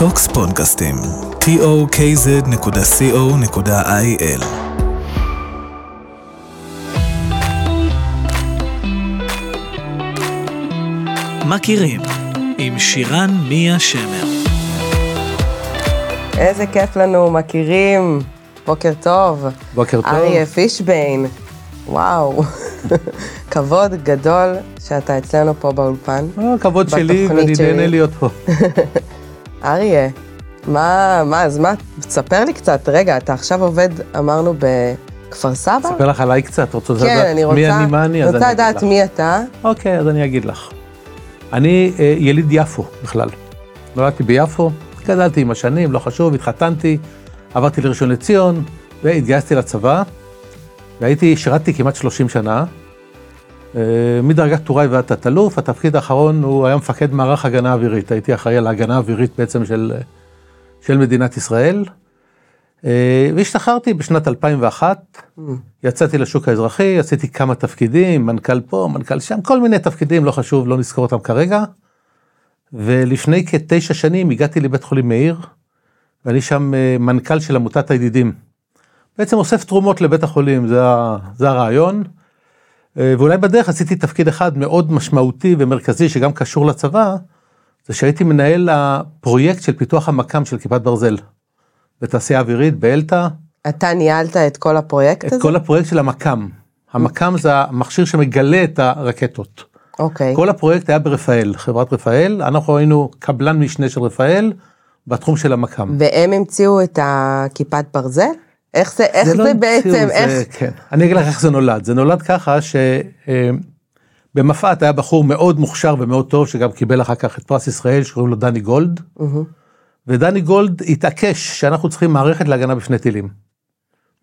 טוקס פודקאסטים, tokz.co.il מכירים עם שירן מיה שמר. איזה כיף לנו, מכירים. בוקר טוב. בוקר טוב. אריה פישביין. וואו. כבוד גדול שאתה אצלנו פה באולפן. אה, כבוד שלי, ואני. נהנה להיות פה. אריה, מה, מה, אז מה, תספר לי קצת. רגע, אתה עכשיו עובד, אמרנו, בכפר סבא? אספר לך עליי קצת, רוצה לדעת כן, אני רוצה, מי אני, מה אני, אז רוצה אני אגיד לדעת לך. מי אתה. אוקיי, אז אני אגיד לך. אני אה, יליד יפו בכלל. נולדתי ביפו, גדלתי עם השנים, לא חשוב, התחתנתי, עברתי לראשון לציון, והתגייסתי לצבא, והייתי, שירתתי כמעט 30 שנה, מדרגת טוראי ועד תת-אלוף, התפקיד האחרון הוא היה מפקד מערך הגנה אווירית, הייתי אחראי על ההגנה האווירית בעצם של, אה, של מדינת ישראל. אה, והשתחררתי בשנת 2001, יצאתי לשוק האזרחי, עשיתי כמה תפקידים, מנכ"ל פה, מנכ"ל שם, כל מיני תפקידים, לא חשוב, לא נזכור אותם כרגע. ולפני כתשע שנים הגעתי לבית חולים מאיר, ואני שם אה, מנכ"ל של עמותת הידידים. בעצם אוסף תרומות לבית החולים, זה, זה הרעיון. אה, ואולי בדרך עשיתי תפקיד אחד מאוד משמעותי ומרכזי שגם קשור לצבא, זה שהייתי מנהל הפרויקט של פיתוח המקם של כיפת ברזל. בתעשייה האווירית, באלתא, אתה ניהלת את כל הפרויקט את הזה? כל הפרויקט של המקם. המקם זה המכשיר שמגלה את הרקטות. אוקיי. כל הפרויקט היה ברפאל, חברת רפאל, אנחנו היינו קבלן משנה של רפאל בתחום של המקם. והם המציאו את הכיפת ברזל? איך זה, איך זה, לא המציאו, בעצם, זה- איך... כן. אני אגיד לך איך זה נולד. זה נולד ככה שבמפא"ת היה בחור מאוד מוכשר ומאוד טוב, שגם קיבל אחר כך את פרס ישראל, שקוראים לו דני גולד. ודני גולד התעקש שאנחנו צריכים מערכת להגנה בפני טילים.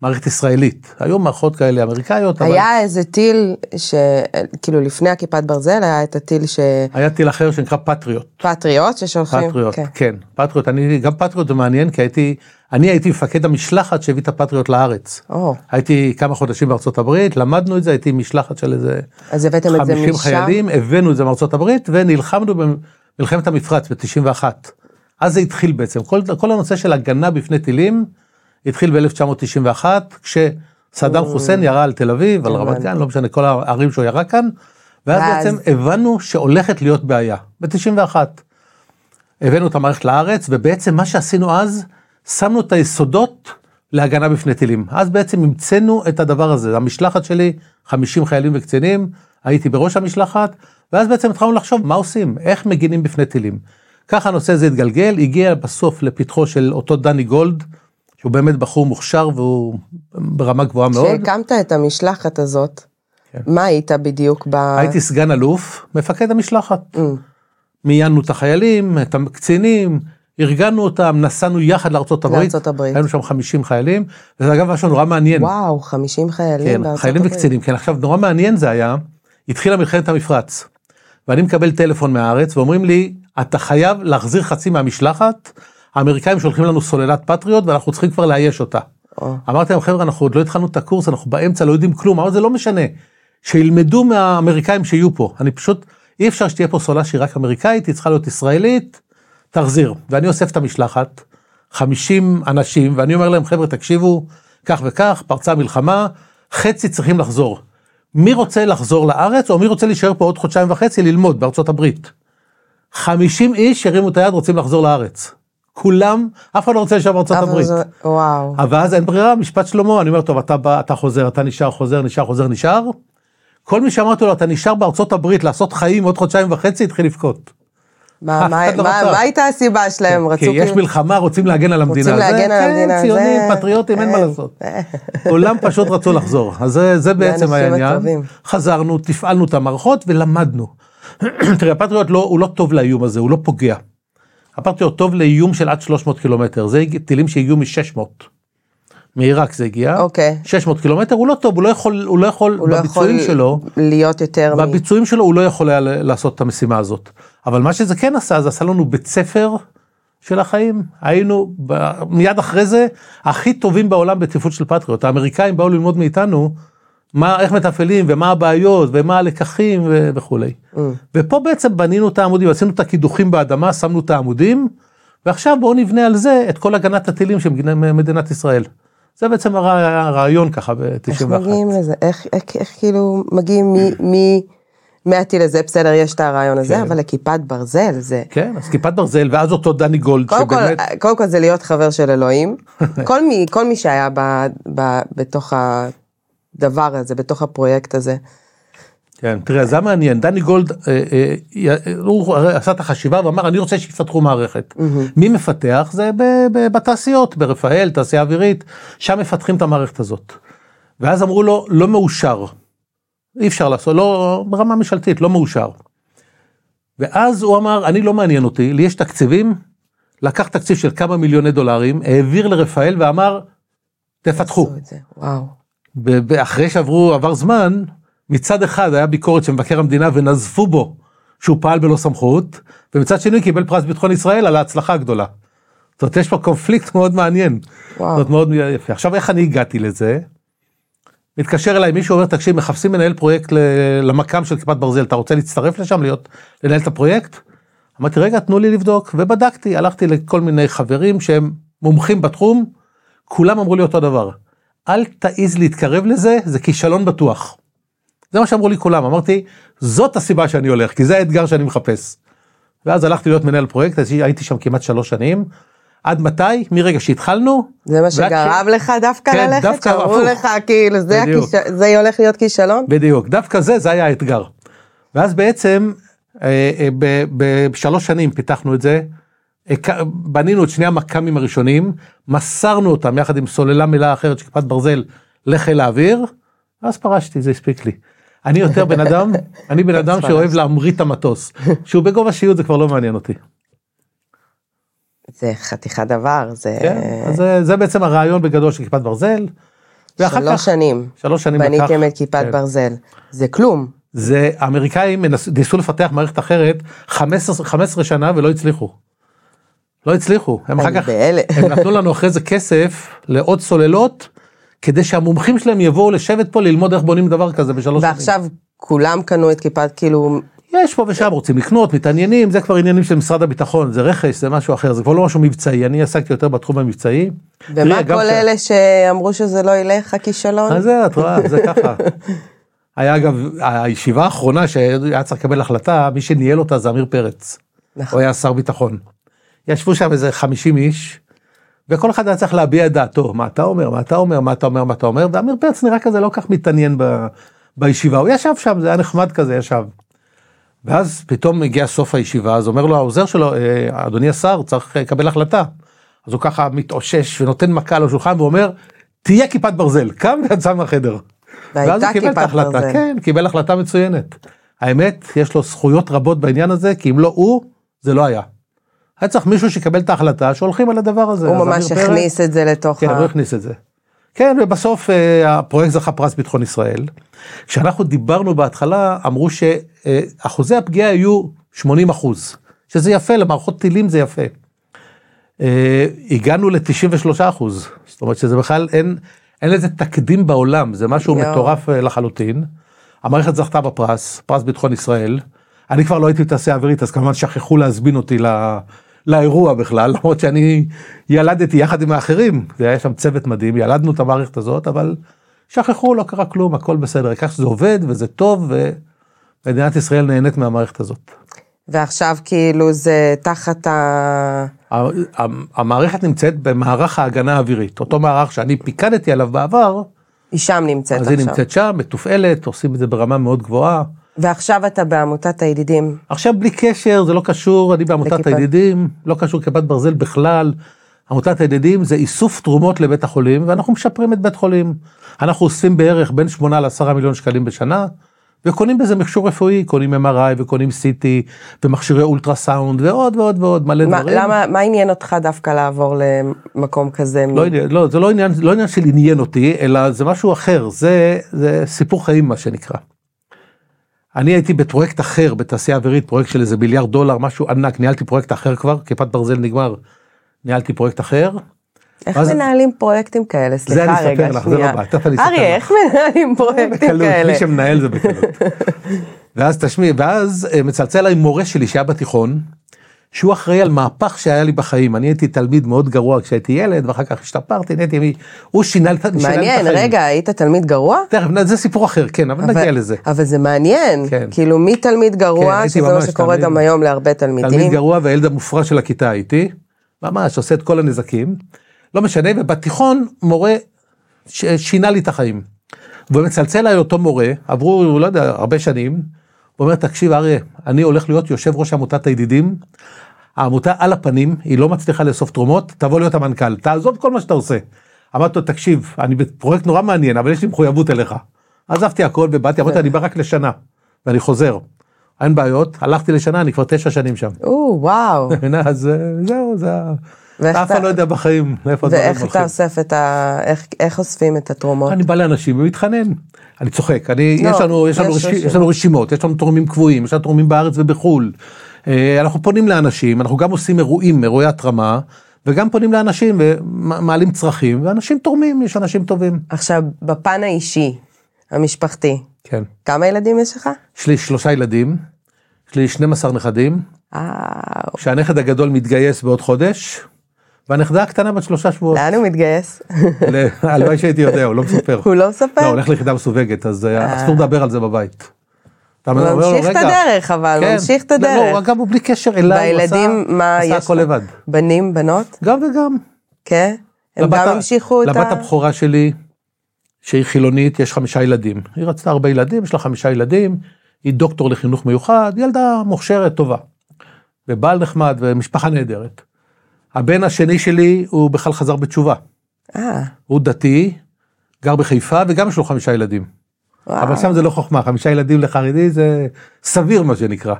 מערכת ישראלית. היו מערכות כאלה אמריקאיות, אבל היה איזה טיל, ש... כאילו לפני הכיפת ברזל, היה את הטיל היה טיל אחר שנקרא פטריוט. שפטריוט ששולחים. פטריוט, כן. כן, פטריוט, אני, גם פטריוט זה מעניין, כי הייתי, אני הייתי מפקד המשלחת שהביא את הפטריוט לארץ. או, הייתי כמה חודשים בארצות הברית, למדנו את זה, הייתי משלחת של איזה אז הבאתם את זה 50 משם? חיילים, הבאנו את זה מארצות הברית, ונלחמנו במלחמת המפרץ ב-91. אז זה התחיל בעצם, כל, כל הנושא של הגנה בפני טילים, התחיל ב-1991, כשסדאם חוסיין ירה על תל אביב, על רמת גן, לא משנה, כל הערים שהוא ירה כאן, ואז ואז- בעצם הבנו שהולכת להיות בעיה, ב-91. הבאנו את המערכת לארץ, ובעצם מה שעשינו אז, שמנו את היסודות להגנה בפני טילים. אז בעצם המצאנו את הדבר הזה. המשלחת שלי, 50 חיילים וקצינים, הייתי בראש המשלחת, ואז בעצם התחלנו לחשוב מה עושים, איך מגינים בפני טילים. ככה הנושא הזה התגלגל, הגיע בסוף לפתחו של אותו דני גולד, שהוא באמת בחור מוכשר והוא ברמה גבוהה מאוד. כשהקמת את המשלחת הזאת, כן. מה היית בדיוק ב... הייתי סגן אלוף, מפקד המשלחת. Mm. מיינו את החיילים, את הקצינים, ארגנו אותם, נסענו יחד לארצות הברית. לארצות הברית. היינו שם 50 חיילים, וזה אגב משהו נורא מעניין. וואו, 50 חיילים כן, בארצות חיילים הברית. וקצינים, כן, עכשיו נורא מעניין זה היה, התחילה מלחמת המפרץ, ואני מקבל טלפון מהארץ ואומרים לי, אתה חייב להחזיר חצי מהמשלחת, האמריקאים שולחים לנו סוללת פטריוט ואנחנו צריכים כבר לאייש אותה. או. אמרתי להם, חבר'ה, אנחנו עוד לא התחלנו את הקורס, אנחנו באמצע, לא יודעים כלום, אמרתי, זה לא משנה, שילמדו מהאמריקאים שיהיו פה, אני פשוט, אי אפשר שתהיה פה סוללה שהיא רק אמריקאית, היא צריכה להיות ישראלית, תחזיר. ואני אוסף את המשלחת, 50 אנשים, ואני אומר להם, חבר'ה, תקשיבו, כך וכך, פרצה מלחמה, חצי צריכים לחזור. מי רוצה לחזור לארץ, או מי רוצה להישאר פה עוד חודשיים וחצי ללמוד בארצות הברית? 50 איש הרימו את היד, רוצים לחזור לארץ. כולם, אף אחד לא רוצה להישאר בארצות אבל הברית. זה- וואו. אבל אז אין ברירה, משפט שלמה, אני אומר, טוב, אתה בא, אתה חוזר, אתה נשאר, חוזר, נשאר, חוזר, נשאר. כל מי שאמרתי לו, אתה נשאר בארצות הברית לעשות חיים עוד חודשיים וחצי, התחיל לבכות. מה- מה- לא מה. מה הייתה הסיבה שלהם? רצו כי יש כאילו- מלחמה, רוצים להגן על המדינה. רוצים זה- להגן על כן, המדינה, ציונים, זה- פטריוטים, אין מה אה, לעשות. אה. כולם פשוט רצו לחזור. אז זה, זה בעצם העניין. חזרנו, תפעלנו את המערכות ולמדנו. תראה, הפטריוט לא, הוא לא טוב לאיום הזה, הוא לא פוגע. הפטריוט טוב לאיום של עד 300 קילומטר, זה טילים שהגיעו מ-600. מעיראק זה הגיע, אוקיי. 600 קילומטר, הוא לא טוב, הוא לא יכול, הוא לא יכול, הוא לא יכול בביצועים שלו, להיות יותר מ... בביצועים שלו הוא לא יכול היה לעשות את המשימה הזאת. אבל מה שזה כן עשה, זה עשה לנו בית ספר של החיים. היינו ב- מיד אחרי זה הכי טובים בעולם בתפעול של פטריוט. האמריקאים באו ללמוד מאיתנו מה, איך מתפעלים ומה הבעיות ומה הלקחים ו- וכולי. ופה בעצם בנינו את העמודים, עשינו את הקידוחים באדמה, שמנו את העמודים, ועכשיו בואו נבנה על זה את כל הגנת הטילים של מדינת- ישראל. זה בעצם הרע- הרעיון ככה איך ב-91. מגיעים לזה? איך, איך, איך כאילו מגיעים מ... מ... מהטיל הזה, בסדר, יש את הרעיון הזה, כן. אבל לכיפת ברזל זה... כן, אז כיפת ברזל, ואז אותו דני גולד, קודם כל, שבאמת, קודם כל זה להיות חבר של אלוהים. כל מי, כל מי שהיה ב, ב, בתוך הדבר הזה, בתוך הפרויקט הזה. כן, תראה, זה מעניין, דני גולד, אה, אה, הוא עשה את החשיבה ואמר, אני רוצה שיפתחו מערכת. מי מפתח? זה בתעשיות, ברפאל, תעשייה אווירית, שם מפתחים את המערכת הזאת. ואז אמרו לו, לא מאושר. אי אפשר לעשות, לא, ברמה ממשלתית, לא מאושר. ואז הוא אמר, אני לא מעניין אותי, לי יש תקציבים, לקח תקציב של כמה מיליוני דולרים, העביר לרפאל ואמר, תפתחו. וואו. אחרי שעברו, עבר זמן, מצד אחד היה ביקורת של מבקר המדינה ונזפו בו שהוא פעל בלא סמכות, ומצד שני קיבל פרס ביטחון ישראל על ההצלחה הגדולה. זאת אומרת, יש פה קונפליקט מאוד מעניין. וואו. זאת מאוד יפה. עכשיו, איך אני הגעתי לזה? מתקשר אליי מישהו אומר, תקשיב, מחפשים מנהל פרויקט למקם של כיפת ברזל, אתה רוצה להצטרף לשם, להיות, לנהל את הפרויקט? אמרתי, רגע, תנו לי לבדוק, ובדקתי, הלכתי לכל מיני חברים שהם מומחים בתחום, כולם אמרו לי אותו דבר, אל תעז להתקרב לזה, זה כישלון בטוח. זה מה שאמרו לי כולם, אמרתי, זאת הסיבה שאני הולך, כי זה האתגר שאני מחפש. ואז הלכתי להיות מנהל פרויקט, אז הייתי שם כמעט שלוש שנים. עד מתי? מרגע שהתחלנו. זה מה שגרם לך דווקא כן, ללכת? דווקא שאמרו. לך, כאילו, זה. הכיש... זה הולך להיות כישלון? בדיוק, דווקא זה, זה היה האתגר. ואז בעצם, אה, אה, בשלוש שנים פיתחנו את זה, בנינו את שני המכ"מים הראשונים, מסרנו אותם יחד עם סוללה מלאה אחרת של כיפת ברזל לחיל האוויר, ואז פרשתי, זה הספיק לי. אני יותר בן אדם, אני בן אדם שאוהב להמריא את המטוס. שהוא בגובה שיעוד זה כבר לא מעניין אותי. זה חתיכת דבר, זה כן? אז זה, זה בעצם הרעיון בגדול של כיפת ברזל. שלוש כך, שנים. שלוש שנים לקח. בניתם את כיפת כן. ברזל. זה כלום. זה האמריקאים ניסו לפתח מערכת אחרת 15, 15 שנה ולא הצליחו. לא הצליחו, הם אחר כך. הם נתנו לנו אחרי זה כסף לעוד סוללות, כדי שהמומחים שלהם יבואו לשבת פה ללמוד איך בונים דבר כזה בשלוש שנים. ועכשיו כולם קנו את כיפת, כאילו, יש פה ושם רוצים לקנות, מתעניינים, זה כבר עניינים של משרד הביטחון, זה רכש, זה משהו אחר, זה כבר לא משהו מבצעי, אני עסקתי יותר בתחום המבצעי. ומה כל ש- אלה שאמרו שזה לא ילך, הכישלון? אז זה, את רואה, זה ככה. היה אגב, הישיבה האחרונה שהיה צריך לקבל החלטה, מי שניהל אותה זה עמיר פרץ. נכון. הוא היה שר ביטחון. ישבו שם איזה 50 איש, וכל אחד היה צריך להביע את דעתו, מה אתה אומר, מה אתה אומר, מה אתה אומר, מה אתה אומר, ועמיר פרץ נראה כזה לא כך מתעניין ב, בישיבה, הוא ישב שם, זה היה נחמד כזה, ישב. ואז פתאום הגיע סוף הישיבה, אז אומר לו העוזר שלו, "אה, אדוני השר, צריך אה, לקבל החלטה. אז הוא ככה מתאושש ונותן מכה על השולחן ואומר, תהיה כיפת ברזל, קם ויצא מהחדר. ואז הוא קיבל את ההחלטה, ברזל. כן, קיבל החלטה מצוינת. האמת, יש לו זכויות רבות בעניין הזה, כי אם לא הוא, זה לא היה. היה צריך מישהו שיקבל את ההחלטה שהולכים על הדבר הזה. הוא ממש הכניס את זה לתוך כן, ה... הוא הכניס את זה. כן, ובסוף אה, הפרויקט זכה פרס ביטחון ישראל. כשאנחנו דיברנו בהתחלה, אמרו שאחוזי הפגיעה היו 80 אחוז, שזה יפה, למערכות טילים זה יפה. אה, הגענו ל-93 אחוז, זאת אומרת שזה בכלל אין, אין לזה תקדים בעולם, זה משהו יואו. מטורף אה, לחלוטין. המערכת זכתה בפרס, פרס ביטחון ישראל. אני כבר לא הייתי בתעשייה האווירית, אז כמובן שכחו להזמין אותי ל... לאירוע בכלל, למרות שאני ילדתי יחד עם האחרים, זה היה שם צוות מדהים, ילדנו את המערכת הזאת, אבל שכחו, לא קרה כלום, הכל בסדר, העיקר שזה עובד וזה טוב, ומדינת ישראל נהנית מהמערכת הזאת. ועכשיו כאילו זה תחת ה... המערכת נמצאת במערך ההגנה האווירית, אותו מערך שאני פיקדתי עליו בעבר, היא שם נמצאת אז היא עכשיו. נמצאת שם, מתופעלת, עושים את זה ברמה מאוד גבוהה. ועכשיו אתה בעמותת הידידים. עכשיו בלי קשר, זה לא קשור, אני בעמותת לכיפת- הידידים, לא קשור לכיפת ברזל בכלל. עמותת הידידים זה איסוף תרומות לבית החולים, ואנחנו משפרים את בית חולים. אנחנו אוספים בערך בין 8 ל-10 מיליון שקלים בשנה, וקונים בזה מכשור רפואי, קונים MRI וקונים CT ומכשירי אולטרסאונד ועוד ועוד ועוד, מלא מה, דברים. למה, מה עניין אותך דווקא לעבור למקום כזה? לא, עניין- לא, זה לא עניין, לא עניין של עניין אותי, אלא זה משהו אחר, זה, זה סיפור חיים מה שנקרא. אני הייתי בפרויקט אחר בתעשייה אווירית, פרויקט של איזה מיליארד דולר, משהו ענק, ניהלתי פרויקט אחר כבר, כיפת ברזל נגמר, ניהלתי פרויקט אחר. איך אז- מנהלים פרויקטים כאלה? זה אני סליחה רגע, אספר לך, זה לא שנייה. בעיה, תכף אני אספר אריה, לך. איך מנהלים פרויקטים בקלות, כאלה? מי שמנהל זה בקלות. ואז תשמעי, ואז אה, מצלצל אליי מורה שלי שהיה בתיכון, שהוא אחראי על מהפך שהיה לי בחיים. אני הייתי תלמיד מאוד גרוע כשהייתי ילד, ואחר כך השתפרתי, נהייתי, מי- הוא שינה שינה לי את מעניין, החיים. רגע, היית תלמיד גרוע? תכף, זה סיפור אחר, כן, אבל נגיע לזה. אבל זה מעניין, כן. כאילו מתלמיד כן, גרוע, הייתי שזה מה שקורה תלמיד- גם היום להרבה תלמידים. תלמיד גרוע והילד המופרע של הכיתה הייתי, ממש עושה את כל הנזקים, לא משנה, ובתיכון מורה ש- שינה לי את החיים. והוא מצלצל אליי אותו מורה, עברו, לא יודע, הרבה שנים, הוא אומר, תקשיב אריה, אני הולך להיות יושב ראש עמותת הידידים, העמותה על הפנים, היא לא מצליחה לאסוף תרומות, תבוא להיות המנכ"ל, תעזוב כל מה שאתה עושה. אמרתי לו, תקשיב, אני בפרויקט נורא מעניין, אבל יש לי מחויבות אליך. עזבתי הכל ובאתי, אמרתי, אני בא רק לשנה, ואני חוזר. אין בעיות, הלכתי לשנה, אני כבר תשע שנים שם. או, וואו. אז אה, זהו, זה אף אתה- אחד לא יודע בחיים לאיפה הדברים ואיך הולכים. אתה אוסף את ה... איך- איך אוספים את התרומות? אני בא לאנשים ומתחנן. אני צוחק, אני, לא, יש, לנו, יש, לנו יש רש... רשימות. יש לנו רשימות, יש לנו תורמים קבועים, יש לנו תורמים בארץ ובחו"ל. אה, אנחנו פונים לאנשים, אנחנו גם עושים אירועים, אירועי התרמה, וגם פונים לאנשים ומעלים צרכים, ואנשים תורמים, יש אנשים טובים. עכשיו, בפן האישי, המשפחתי, כן. כמה ילדים יש לך? יש לי שלושה ילדים, יש לי 12 נכדים, וואו. שהנכד הגדול מתגייס בעוד חודש, והנכדה הקטנה בת שלושה שבועות. לאן הוא מתגייס? הלוואי שהייתי יודע, הוא לא מספר. הוא לא לא, מספר? הוא הולך ליחידה מסווגת, אז אה, אסור לדבר על זה בבית. הוא ממשיך את. הדרך, אבל, כן. ממשיך את לא, לא, הדרך. אגב, הוא בלי קשר אליי, הוא עשה הכל? לבד. בנים, בנות? גם וגם. כן? הם גם המשיכו את ה... לבת הבכורה שלי, שהיא חילונית, יש חמישה ילדים. היא רצתה הרבה ילדים, יש לה חמישה ילדים, היא דוקטור לחינוך מיוחד, ילדה מוכשרת, טובה. ובעל נחמד ומשפחה נהדרת. הבן השני שלי, הוא בכלל חזר בתשובה. אה, הוא דתי, גר בחיפה, וגם יש לו חמישה ילדים. וואו. אבל שם זה לא חוכמה, חמישה ילדים לחרדי זה סביר מה שנקרא.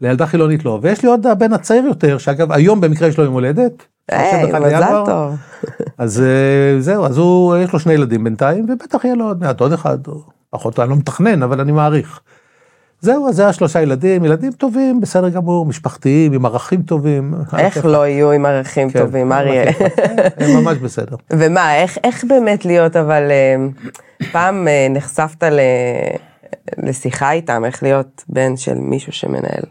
לילדה חילונית לא. ויש לי עוד הבן הצעיר יותר, שאגב היום במקרה יש לו יום הולדת. היי, 31 מזל. טוב. אז אה, זהו, אז הוא, יש לו שני ילדים בינתיים, ובטח יהיה לו עוד מעט עוד אחד, או פחות, אני לא מתכנן, אבל אני מעריך. זהו, אז זה השלושה ילדים, ילדים טובים, בסדר גמור, משפחתיים, עם ערכים טובים. איך לא יהיו עם ערכים כן, טובים, אריה? הם ממש בסדר. ומה, איך, איך באמת להיות, אבל אה, פעם אה, נחשפת ל, לשיחה איתם, איך להיות בן של מישהו שמנהל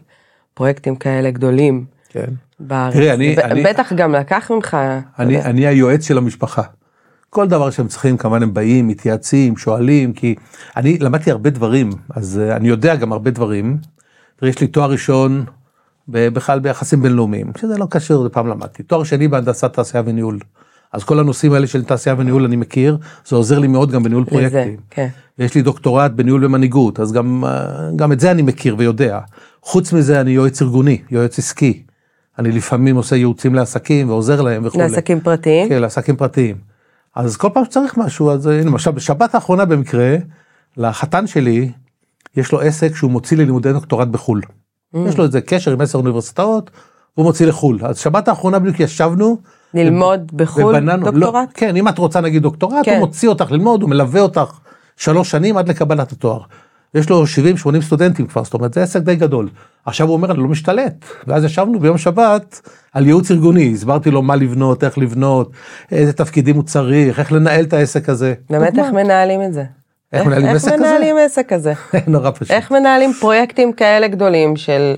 פרויקטים כאלה גדולים כן. בארץ. תראי, אני- ב- אני- בטח גם לקח ממך, אני, אני היועץ של המשפחה. כל דבר שהם צריכים, כמובן הם באים, מתייעצים, שואלים, כי אני למדתי הרבה דברים, אז uh, אני יודע גם הרבה דברים. יש לי תואר ראשון בכלל ביחסים בינלאומיים, שזה לא קשור, זה פעם למדתי. תואר שני בהנדסת תעשייה וניהול. אז כל הנושאים האלה של תעשייה וניהול אני מכיר, זה עוזר לי מאוד גם בניהול לזה, פרויקטים. כן. ויש לי דוקטורט בניהול ומנהיגות, אז גם, אה, גם את זה אני מכיר ויודע. חוץ מזה אני יועץ ארגוני, יועץ עסקי. אני לפעמים עושה ייעוצים לעסקים ועוזר להם וכולי. לעסקים פרטיים? כן, לעסקים פרטיים. אז כל פעם שצריך משהו, אז הנה, למשל בשבת האחרונה במקרה, לחתן שלי, יש לו עסק שהוא מוציא ללימודי דוקטורט בחו"ל. Mm. יש לו איזה קשר עם עשר אוניברסיטאות, הוא מוציא לחו"ל. אז שבת האחרונה בדיוק ישבנו. ללמוד בחו"ל ובננו- לא, דוקטורט? כן, אם את רוצה נגיד דוקטורט, כן. הוא מוציא אותך ללמוד, הוא מלווה אותך שלוש שנים עד לקבלת התואר. יש לו 70-80 סטודנטים כבר, זאת אומרת, זה עסק די גדול. עכשיו הוא אומר, אני לא משתלט. ואז ישבנו ביום שבת על ייעוץ ארגוני, הסברתי לו מה לבנות, איך לבנות, איזה תפקידים הוא צריך, איך לנהל את העסק הזה. באמת. איך מנהלים את זה? איך מנהלים עסק איך כזה? מנהלים עסק כזה? נורא פשוט. איך מנהלים פרויקטים כאלה גדולים של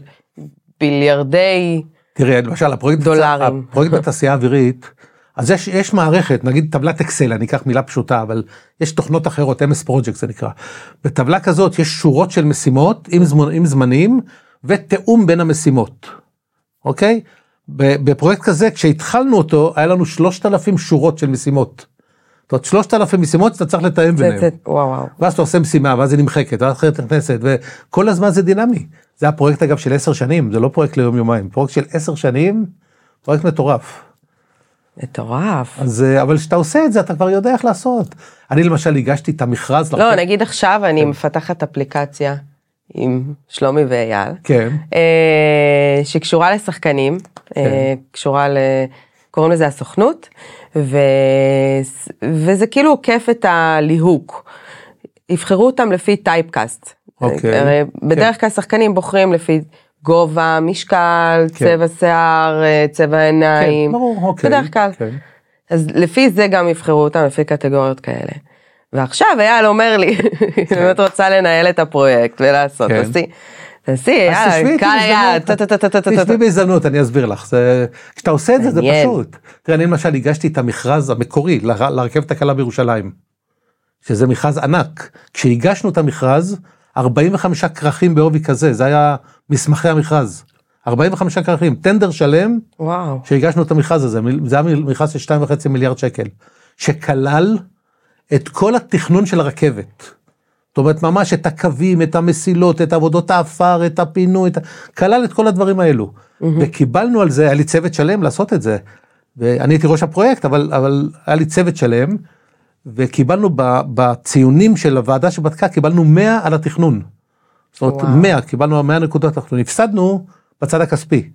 ביליארדי... תראה, למשל, הפרויקט, דולרים. הפרויקט בתעשייה האווירית, אז יש, יש מערכת, נגיד טבלת אקסל, אני אקח מילה פשוטה, אבל יש תוכנות אחרות, MS פרויקט זה נקרא. בטבלה כזאת יש שורות של משימות עם, זמנ, עם זמנים ותיאום בין המשימות, אוקיי? בפרויקט כזה, כשהתחלנו אותו, היה לנו 3,000 שורות של משימות. זאת אומרת, 3,000 משימות שאתה צריך לתאם וואו. ואז אתה עושה משימה, ואז היא נמחקת, ואז אחרת נכנסת, וכל הזמן זה דינמי. זה הפרויקט אגב של עשר שנים, זה לא פרויקט ליום יומיים, פרויקט של עשר שנים, פרויקט מטורף. מטורף. אז אה, אבל כשאתה עושה את זה אתה כבר יודע איך לעשות. אני למשל הגשתי את המכרז. לא, לחשוב- נגיד עכשיו אני מפתחת אפליקציה עם שלומי ואייל, כן, אה, שקשורה לשחקנים, אה, קשורה ל... קוראים לזה הסוכנות, ו... וזה כאילו עוקף את הליהוק. יבחרו אותם לפי טייפקאסט. אוקיי, הרי כן. בדרך כלל שחקנים בוחרים לפי גובה, משקל, כן. צבע שיער, אה, צבע עיניים. כן, ברור, אוקיי. בדרך כלל. כן. אז לפי זה גם יבחרו אותם, לפי קטגוריות כאלה. ועכשיו אייל אומר לי, אני באמת רוצה לנהל את הפרויקט ולעשות, כן. עשי. תעשי, יאללה, בהזדמנות. טה-טה-טה-טה-טה-טה. תשבי בהזדמנות, אני אסביר לך. כשאתה עושה את זה, זה. פשוט. תראה, אני למשל הגשתי את המכרז המקורי לר- לרכבת הקלה בירושלים, שזה מכרז ענק. כשהגשנו את המכרז, 45 כרכים בעובי כזה, זה היה מסמכי המכרז. 45 כרכים, טנדר שלם, וואו. שהגשנו את המכרז הזה, זה היה מכרז של 2.5 מיליארד שקל, שכלל את כל התכנון של הרכבת. זאת אומרת, ממש את הקווים, את המסילות, את עבודות העפר, את הפינוי, את... כלל את כל הדברים האלו. וקיבלנו על זה, היה לי צוות שלם לעשות את זה. ואני הייתי ראש הפרויקט, אבל, אבל היה לי צוות שלם, וקיבלנו בציונים של הוועדה שבדקה, קיבלנו 100 על התכנון. זאת אומרת, וואו. 100, קיבלנו 100 נקודות תכנון. הפסדנו בצד הכספי.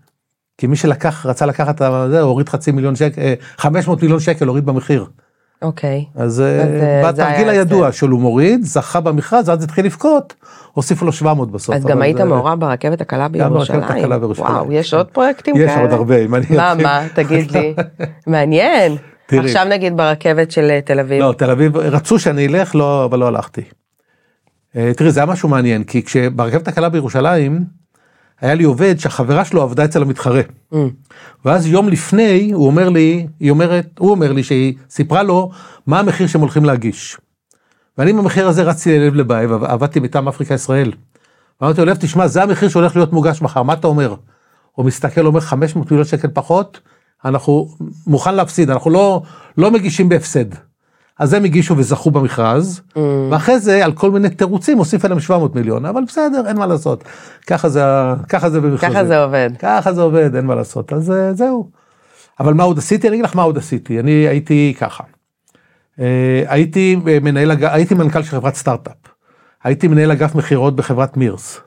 כי מי שלקח, רצה לקחת זה, הוריד חצי מיליון שקל, אה, 500 מיליון שקל הוריד במחיר. אוקיי. אז אה, אז, אה, זה בתרגיל הידוע. של הוא מוריד, זכה במכרז, אז התחיל לבכות, הוסיפו לו 700 בסוף. אז גם היית זה- מעורב ברכבת הקלה בירושלים? ברכבת הקלה בירושלים. וואו, יש עוד פרויקטים יש כאלה? עוד הרבה, אם אני מה, מה, תגיד לי. מעניין. תראי. עכשיו נגיד ברכבת של אה, תל אביב. לא, תל אביב, רצו שאני אלך, לא, אבל לא הלכתי. אה, תראי, זה היה משהו מעניין, כי כשברכבת הקלה בירושלים, היה לי עובד שהחברה שלו עבדה אצל המתחרה. Mm. ואז יום לפני, הוא אומר לי, היא אומרת, הוא אומר לי שהיא סיפרה לו מה המחיר שהם הולכים להגיש. ואני במחיר הזה רצתי ללב לבייב, עב- עבדתי מטעם אפריקה ישראל. ואמרתי לו, לב, תשמע, זה המחיר שהולך להיות מוגש מחר, מה אתה אומר? הוא מסתכל, אומר 500 מיליון שקל פחות, אנחנו מוכן להפסיד, אנחנו לא, לא מגישים בהפסד. אז הם הגישו וזכו במכרז, Mm. ואחרי זה על כל מיני תירוצים הוסיף אליהם 700 מיליון, אבל בסדר, אין מה לעשות. ככה זה, ככה זה במכרזים. ככה זה עובד. ככה זה עובד, אין מה לעשות, אז אה, זהו. אבל מה עוד עשיתי? אני אגיד לך מה עוד עשיתי, אני הייתי ככה. אה, הייתי אה, מנהל, הייתי מנכ"ל של חברת סטארט-אפ. הייתי מנהל אגף מכירות בחברת מירס.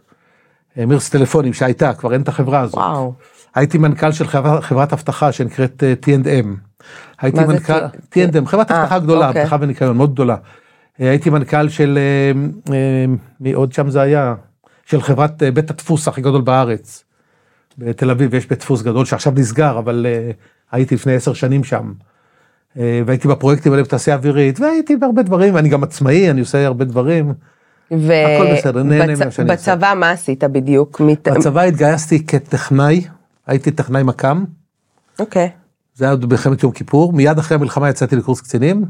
מירס טלפונים שהייתה, כבר אין את החברה הזאת. וואו. הייתי מנכ"ל של חברת, חברת אבטחה שנקראת אה, T&M. הייתי מנכ"ל, T&M, חברת אה, אבטחה גדולה, אוקיי. אבטחה וניקיון, מאוד גדולה. אה, הייתי מנכ"ל של, מי עוד שם זה היה? של חברת בית הדפוס הכי גדול בארץ. בתל אביב יש בית דפוס גדול שעכשיו נסגר, אבל הייתי לפני עשר שנים שם. והייתי בפרויקטים האלה בתעשייה אווירית, והייתי בהרבה דברים, אני גם עצמאי, אני עושה הרבה דברים. הכל בסדר, נהנה ממה שאני עושה. בצבא מה עשית בדיוק? מת- בצבא התגייסתי כטכנאי, הייתי טכנאי מקא"ם. אוקיי. זה היה עוד במלחמת יום כיפור, מיד אחרי המלחמה יצאתי לקורס קצינים,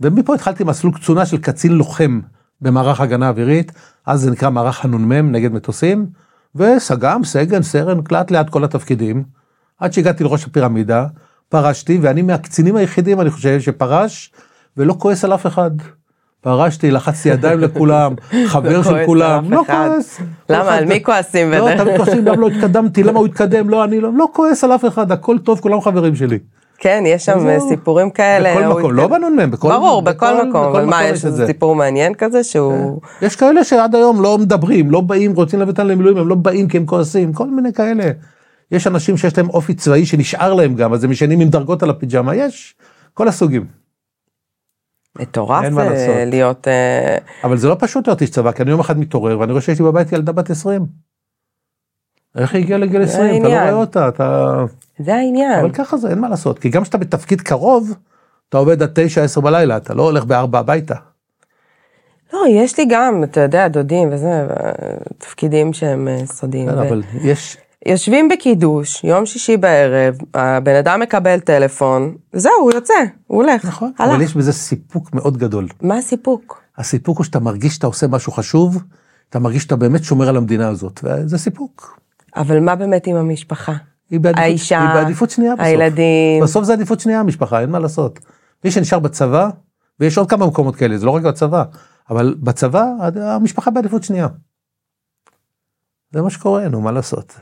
ומפה התחלתי מסלול קצונה של קצין לוחם במערך הגנה אווירית, אז זה נקרא מערך הנ"מ נגד מטוסים, וסג"ם, סגן, סרן, לאט לאט כל התפקידים, עד שהגעתי לראש הפירמידה, פרשתי, ואני מהקצינים היחידים, אני חושב, שפרש ולא כועס על אף אחד. פרשתי, לחצתי ידיים לכולם, חבר לא של כולם, לא. כועס. למה? כל אחד- על מי כועסים לא, תמיד כועסים, למה לא התקדמתי, למה הוא התקדם, לא, אני לא, לא כועס על אף אחד, הכל טוב, כולם חברים שלי. כן, יש שם זהו. סיפורים כאלה. בכל מקום. לא בנ"מ, בכל ברור, בכל מקום, אבל מה, מקום יש איזה זה. סיפור מעניין כזה שהוא... יש כאלה שעד היום לא מדברים, לא באים, רוצים להביא אותם למילואים, הם לא באים כי הם כועסים, כל מיני כאלה. יש אנשים שיש להם אופי צבאי שנשאר להם גם, אז הם ישנים עם דרגות על הפיג'מה, יש כל הסוגים. מטורף אה. להיות... אה, אבל זה לא פשוט להיות איש צבא, כי אני יום אחד מתעורר ואני רואה שיש לי בבית ילדה בת 20. איך היא הגיעה לגיל 20? אתה לא. רואה אותה, אתה... זה העניין. אבל ככה זה, אין מה לעשות, כי גם כשאתה בתפקיד קרוב, אתה עובד עד 9-10 בלילה, אתה לא הולך בארבע הביתה. לא, יש לי גם, אתה יודע, דודים וזה, תפקידים שהם אה, סודיים. כן, ו- אבל יש, יושבים בקידוש, יום שישי בערב, הבן אדם מקבל טלפון, זהו, הוא יוצא, הוא הולך. נכון, הלך. אבל יש בזה סיפוק מאוד גדול. מה הסיפוק? הסיפוק הוא שאתה מרגיש שאתה עושה משהו חשוב, אתה מרגיש שאתה באמת שומר על המדינה הזאת, וזה סיפוק. אבל מה באמת עם המשפחה? היא בעדיפות, האישה, היא בעדיפות שנייה בסוף. הילדים. בסוף זה עדיפות שנייה המשפחה, אין מה לעשות. מי שנשאר בצבא, ויש עוד כמה מקומות כאלה, זה לא רק בצבא, אבל בצבא המשפחה בעדיפות שנייה. זה מה שקורה, נו, מה לעשות.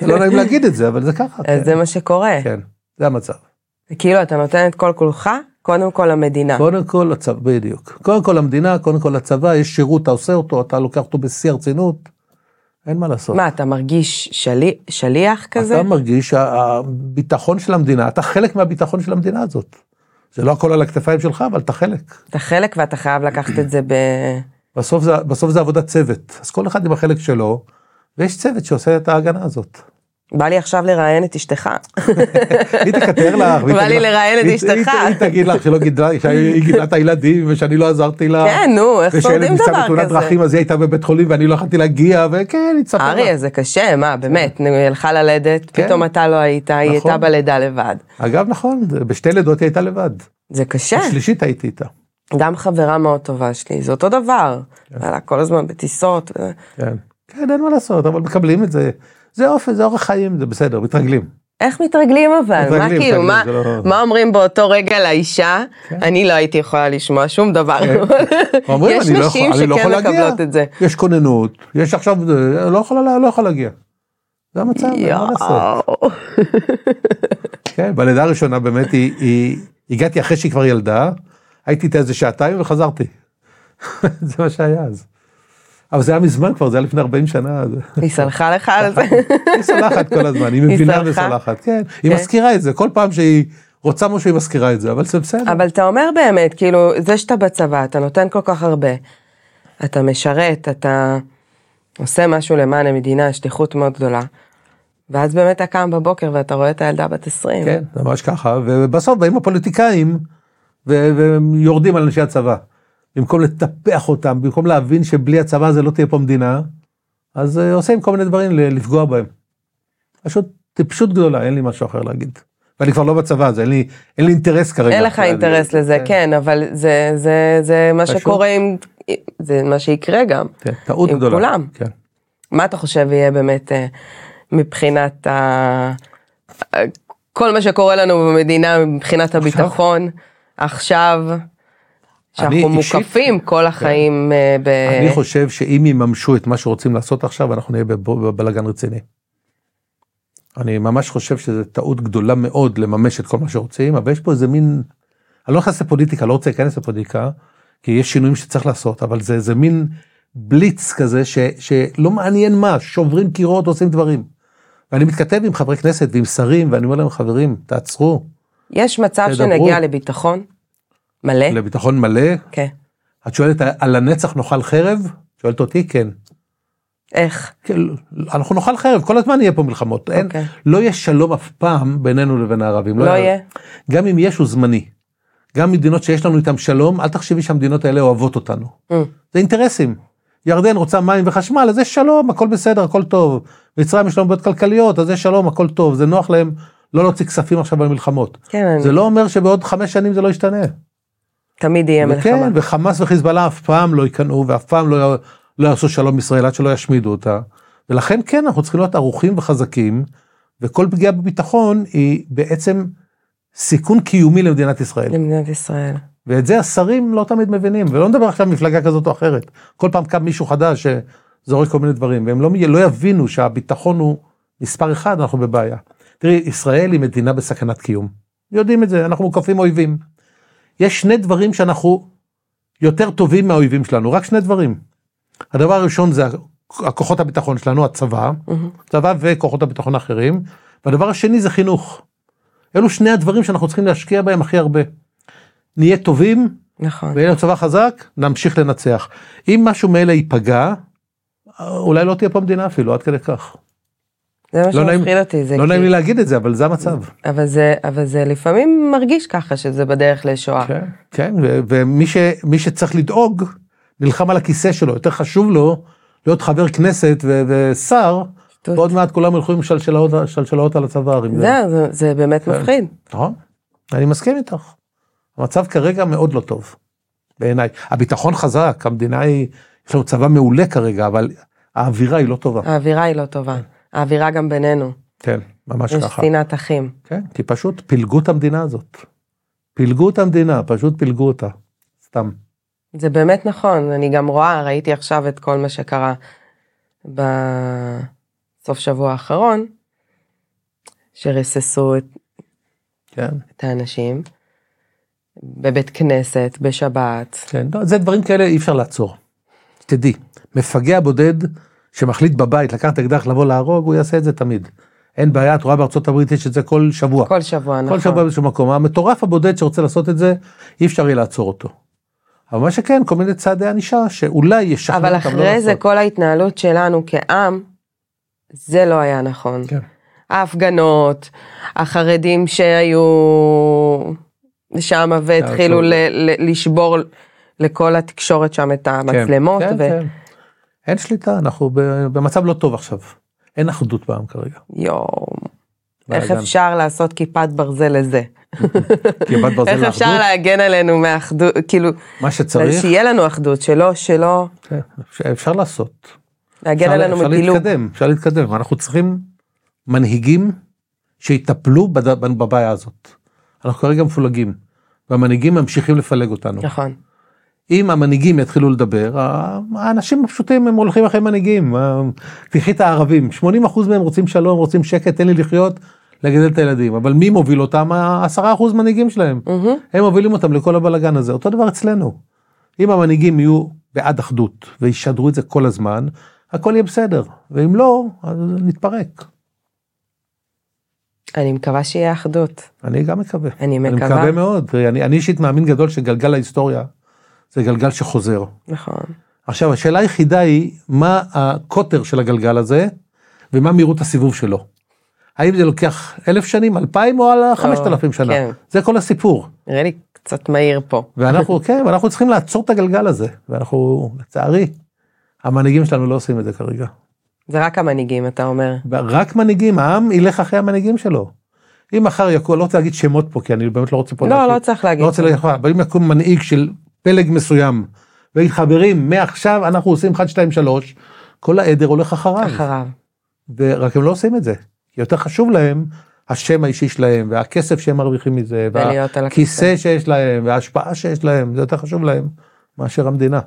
זה לא נעים להגיד את זה, אבל זה ככה. אז כן. זה מה שקורה. כן, זה המצב. כאילו, אתה נותן את כל כולך, קודם כל למדינה. קודם כל הצבא, בדיוק. קודם כל המדינה, קודם כל הצבא, יש שירות, אתה עושה אותו, אתה לוקח אותו בשיא הרצינות, אין מה לעשות. מה, אתה מרגיש שלי- שליח כזה? אתה מרגיש שהביטחון של המדינה, אתה חלק מהביטחון של המדינה הזאת. זה לא הכל על הכתפיים שלך, אבל אתה חלק. אתה חלק ואתה חייב לקחת את זה ב... בסוף זה, בסוף זה עבודת צוות, אז כל אחד עם החלק שלו, ויש צוות שעושה את ההגנה הזאת. בא לי עכשיו לראיין את אשתך. היא תקטר לך. בא לי לראיין את אשתך. היא- תגיד לך שלא גידלה, שהיא גידלה את הילדים ושאני לא עזרתי לה. כן, נו, איך ושילד שורדים ניסה דבר בתאונת כזה? דרכים אז היא הייתה בבית חולים ואני לא יכולתי להגיע, וכן, היא תספר אריה. זה קשה, מה, באמת, נו, היא הלכה ללדת, כן. פתאום אתה לא היית, היא נכון. הייתה בלידה לבד. אגב, נכון, בשתי לידות היא הייתה לבד. זה קשה. בשלישית הייתי איתה. גם חברה מאוד טובה שלי, זה אותו דבר. היה כל הזמן בטיסות. כן. כן, אין מה לעשות, אבל מקבלים את זה. זה אופן, זה אורח חיים, זה בסדר, מתרגלים. איך מתרגלים אבל? מה כאילו, מתרגלים, מה- זה לא- מה אומרים באותו רגע לאישה? אני לא הייתי יכולה לשמוע שום דבר. אומרים, יש לא נשים לא שכן להגיע. מקבלות את זה. יש כוננות, יש עכשיו, לא יכולה, לא יכול להגיע. זה המצב, אין מה לעשות. כן, בלידה הראשונה באמת היא, היא, הגעתי אחרי שהיא כבר ילדה, הייתי איתה איזה שעתיים וחזרתי. זה מה שהיה אז. אבל זה היה מזמן כבר, זה היה לפני 40 שנה. היא סלחה לך על זה? היא סולחת כל הזמן, היא מבינה? וסולחת, כן. היא כן. מזכירה את זה, כל פעם שהיא רוצה משהו היא מזכירה את זה, אבל זה בסדר. אבל אתה אומר באמת, כאילו, זה שאתה בצבא, אתה נותן כל כך הרבה, אתה משרת, אתה עושה משהו למען המדינה, שליחות מאוד גדולה, ואז באמת אתה קם בבוקר ואתה רואה את הילדה בת 20. כן, ממש ככה, ובסוף באים הפוליטיקאים ויורדים על אנשי הצבא. במקום לטפח אותם, במקום להבין שבלי הצבא זה לא תהיה פה מדינה, אז אה, עושים כל מיני דברים לפגוע בהם. פשוט טיפשות גדולה, אין לי משהו אחר להגיד. ואני כבר לא בצבא, אז אין לי, אין לי אינטרס כרגע. אין לך אינטרס לזה, כן, אבל זה, זה, זה מה פשוט. שקורה עם, זה מה שיקרה גם. כן, טעות עם גדולה. כולם. כן. מה אתה חושב יהיה באמת אה, מבחינת ה... כל מה שקורה לנו במדינה מבחינת הביטחון עכשיו, שאנחנו אישית- מוקפים כל החיים אה, ב... אני חושב שאם יממשו את מה שרוצים לעשות עכשיו, אנחנו נהיה בב- בבלגן רציני. אני ממש חושב שזו טעות גדולה מאוד לממש את כל מה שרוצים, אבל יש פה איזה מין, אני לא נכנס לפוליטיקה, לא רוצה להיכנס לפוליטיקה, כי יש שינויים שצריך לעשות, אבל זה איזה מין בליץ כזה ש, שלא מעניין מה, שוברים קירות, עושים דברים. ואני מתכתב עם חברי כנסת ועם שרים, ואני אומר להם, חברים, תעצרו, יש מצב תדברו. שנגיע לביטחון מלא? לביטחון מלא. כן. את שואלת, על הנצח נאכל חרב? שואלת אותי, כן. איך? כן, אנחנו נאכל חרב, כל הזמן יהיה פה מלחמות. אין, אוקיי. לא יהיה שלום אף פעם בינינו לבין הערבים. לא יהיה? גם אם יש, הוא זמני. גם מדינות שיש לנו איתם שלום, אל תחשבי שהמדינות האלה אוהבות אותנו. Mm. זה אינטרסים. ירדן רוצה מים וחשמל, אז יש שלום, הכל בסדר, הכל טוב. מצרים יש לנו בעיות כלכליות, אז יש שלום, הכל טוב. זה נוח להם לא להוציא כספים עכשיו על מלחמות. כן, אני- זה לא אומר שבעוד חמש שנים זה לא ישתנה. תמיד יהיה מלחמה. וכן, וחמאס וחיזבאללה אף פעם לא ייכנעו ואף פעם לא, לא יעשו שלום ישראל עד שלא ישמידו אותה. ולכן כן, אנחנו צריכים להיות ערוכים וחזקים, וכל פגיעה בביטחון היא בעצם סיכון קיומי למדינת ישראל. למדינת ישראל. ואת זה השרים לא תמיד מבינים, ולא נדבר עכשיו על מפלגה כזאת או אחרת. כל פעם קם מישהו חדש שזורק כל מיני דברים, והם לא, לא יבינו שהביטחון הוא מספר אחד, אנחנו בבעיה. תראי, ישראל היא מדינה בסכנת קיום. יודעים את זה, אנחנו מוקפים אויבים. יש שני דברים שאנחנו יותר טובים מהאויבים שלנו, רק שני דברים. הדבר הראשון זה הכוחות הביטחון שלנו, הצבא, צבא וכוחות הביטחון האחרים, והדבר השני זה חינוך. אלו שני הדברים שאנחנו צריכים להשקיע בהם הכי הרבה. נהיה טובים, נכון. ויהיה לנו צבא חזק, נמשיך לנצח. אם משהו מאלה ייפגע, אולי לא תהיה פה מדינה אפילו, עד כדי כך. זה מה לא שמפחיד אותי. זה לא כי- נעים לי להגיד את זה, אבל זה המצב. אבל זה, אבל זה לפעמים מרגיש ככה שזה בדרך לשואה. כן, כן, ו- ומי ש, שצריך לדאוג, נלחם על הכיסא שלו, יותר חשוב לו להיות חבר כנסת ו- ושר, שטות. ועוד מעט כולם ילכו עם שלשלאות, שלשלאות על הצוואר. זה. זה, זה, זה באמת כן. מפחיד. נכון, אני מסכים איתך. המצב כרגע מאוד לא טוב, בעיניי. הביטחון חזק, המדינה היא, יש לנו צבא מעולה כרגע, אבל האווירה היא לא טובה. האווירה היא לא טובה. האווירה גם בינינו. כן, ממש יש ככה. שנאת אחים. כן, כי פשוט פילגו את המדינה הזאת. פילגו את המדינה, פשוט פילגו אותה. סתם. זה באמת נכון, אני גם רואה, ראיתי עכשיו את כל מה שקרה בסוף שבוע האחרון, שריססו את, כן, את האנשים בבית כנסת, בשבת. כן. לא, זה דברים כאלה אי אפשר לעצור. תדעי, מפגע בודד שמחליט בבית לקחת אקדח לבוא להרוג, הוא יעשה את זה תמיד. אין בעיה, את רואה בארצות הברית יש את זה כל שבוע. כל שבוע, נכון. כל שבוע באיזשהו מקום. המטורף הבודד שרוצה לעשות את זה, אי אפשר יהיה לעצור אותו. אבל מה שכן, כל מיני צעדי ענישה שאולי ישכנעו אבל אותם לא אחרי זה לעשות. כל ההתנהלות שלנו כעם, זה לא היה נכון. כן. ההפגנות, החרדים שהיו שם והתחילו לשבור לכל התקשורת שם את המצלמות. כן, ו- כן. אין שליטה, אנחנו במצב לא טוב עכשיו. אין אחדות בעם כרגע. יואו, איך. אפשר לעשות כיפת ברזל לזה? כיפת ברזל איך אפשר לאחדות, להגן עלינו מאחדות, כאילו, מה שצריך, שיהיה לנו אחדות, שלא, שלא, כן, אפשר- אפשר לעשות. להגן אפשר- עלינו אפשר מפילוג. להתקדם, אפשר להתקדם. אנחנו צריכים מנהיגים שיטפלו בבעיה הזאת. אנחנו כרגע מפולגים, והמנהיגים ממשיכים לפלג אותנו. נכון. אם המנהיגים יתחילו לדבר, האנשים הפשוטים הם הולכים אחרי מנהיגים. תקחי את הערבים, 80% מהם רוצים שלום, רוצים שקט, תן לי לחיות, לגדל את הילדים. אבל מי מוביל אותם? ה-10% מנהיגים שלהם. מהמם. הם מובילים אותם לכל הבלגן הזה. אותו דבר אצלנו. אם המנהיגים יהיו בעד אחדות וישדרו את זה כל הזמן, הכל יהיה בסדר. ואם לא, אז נתפרק. אני מקווה שיהיה אחדות. אני גם מקווה. אני אני מקווה. מקווה מאוד. אני אישית מאמין גדול שגלגל ההיסטוריה זה גלגל שחוזר. נכון. עכשיו השאלה היחידה היא מה הקוטר של הגלגל הזה ומה מהירות הסיבוב שלו. האם זה לוקח אלף שנים, אלפיים או על חמשת אלפים שנה? כן. זה כל הסיפור. נראה לי קצת מהיר פה. ואנחנו, כן, ואנחנו צריכים לעצור את הגלגל הזה. ואנחנו, לצערי, המנהיגים שלנו לא עושים את זה כרגע. זה רק המנהיגים, אתה אומר. רק מנהיגים, העם ילך אחרי המנהיגים שלו. אם מחר יקום, לא רוצה להגיד שמות פה, כי אני באמת לא רוצה פה לא, להגיד. לא צריך להגיד. לא רוצה להגיד, אבל אם יקום מנהיג של פלג מסוים, ויגיד חברים, מעכשיו אנחנו עושים 1, 2, 3, כל העדר הולך אחריו. אחריו. ורק הם לא עושים את זה. כי יותר חשוב להם השם האישי שלהם, והכסף שהם מרוויחים מזה, והכיסא שיש להם, וההשפעה שיש להם, זה יותר חשוב להם מאשר המדינה.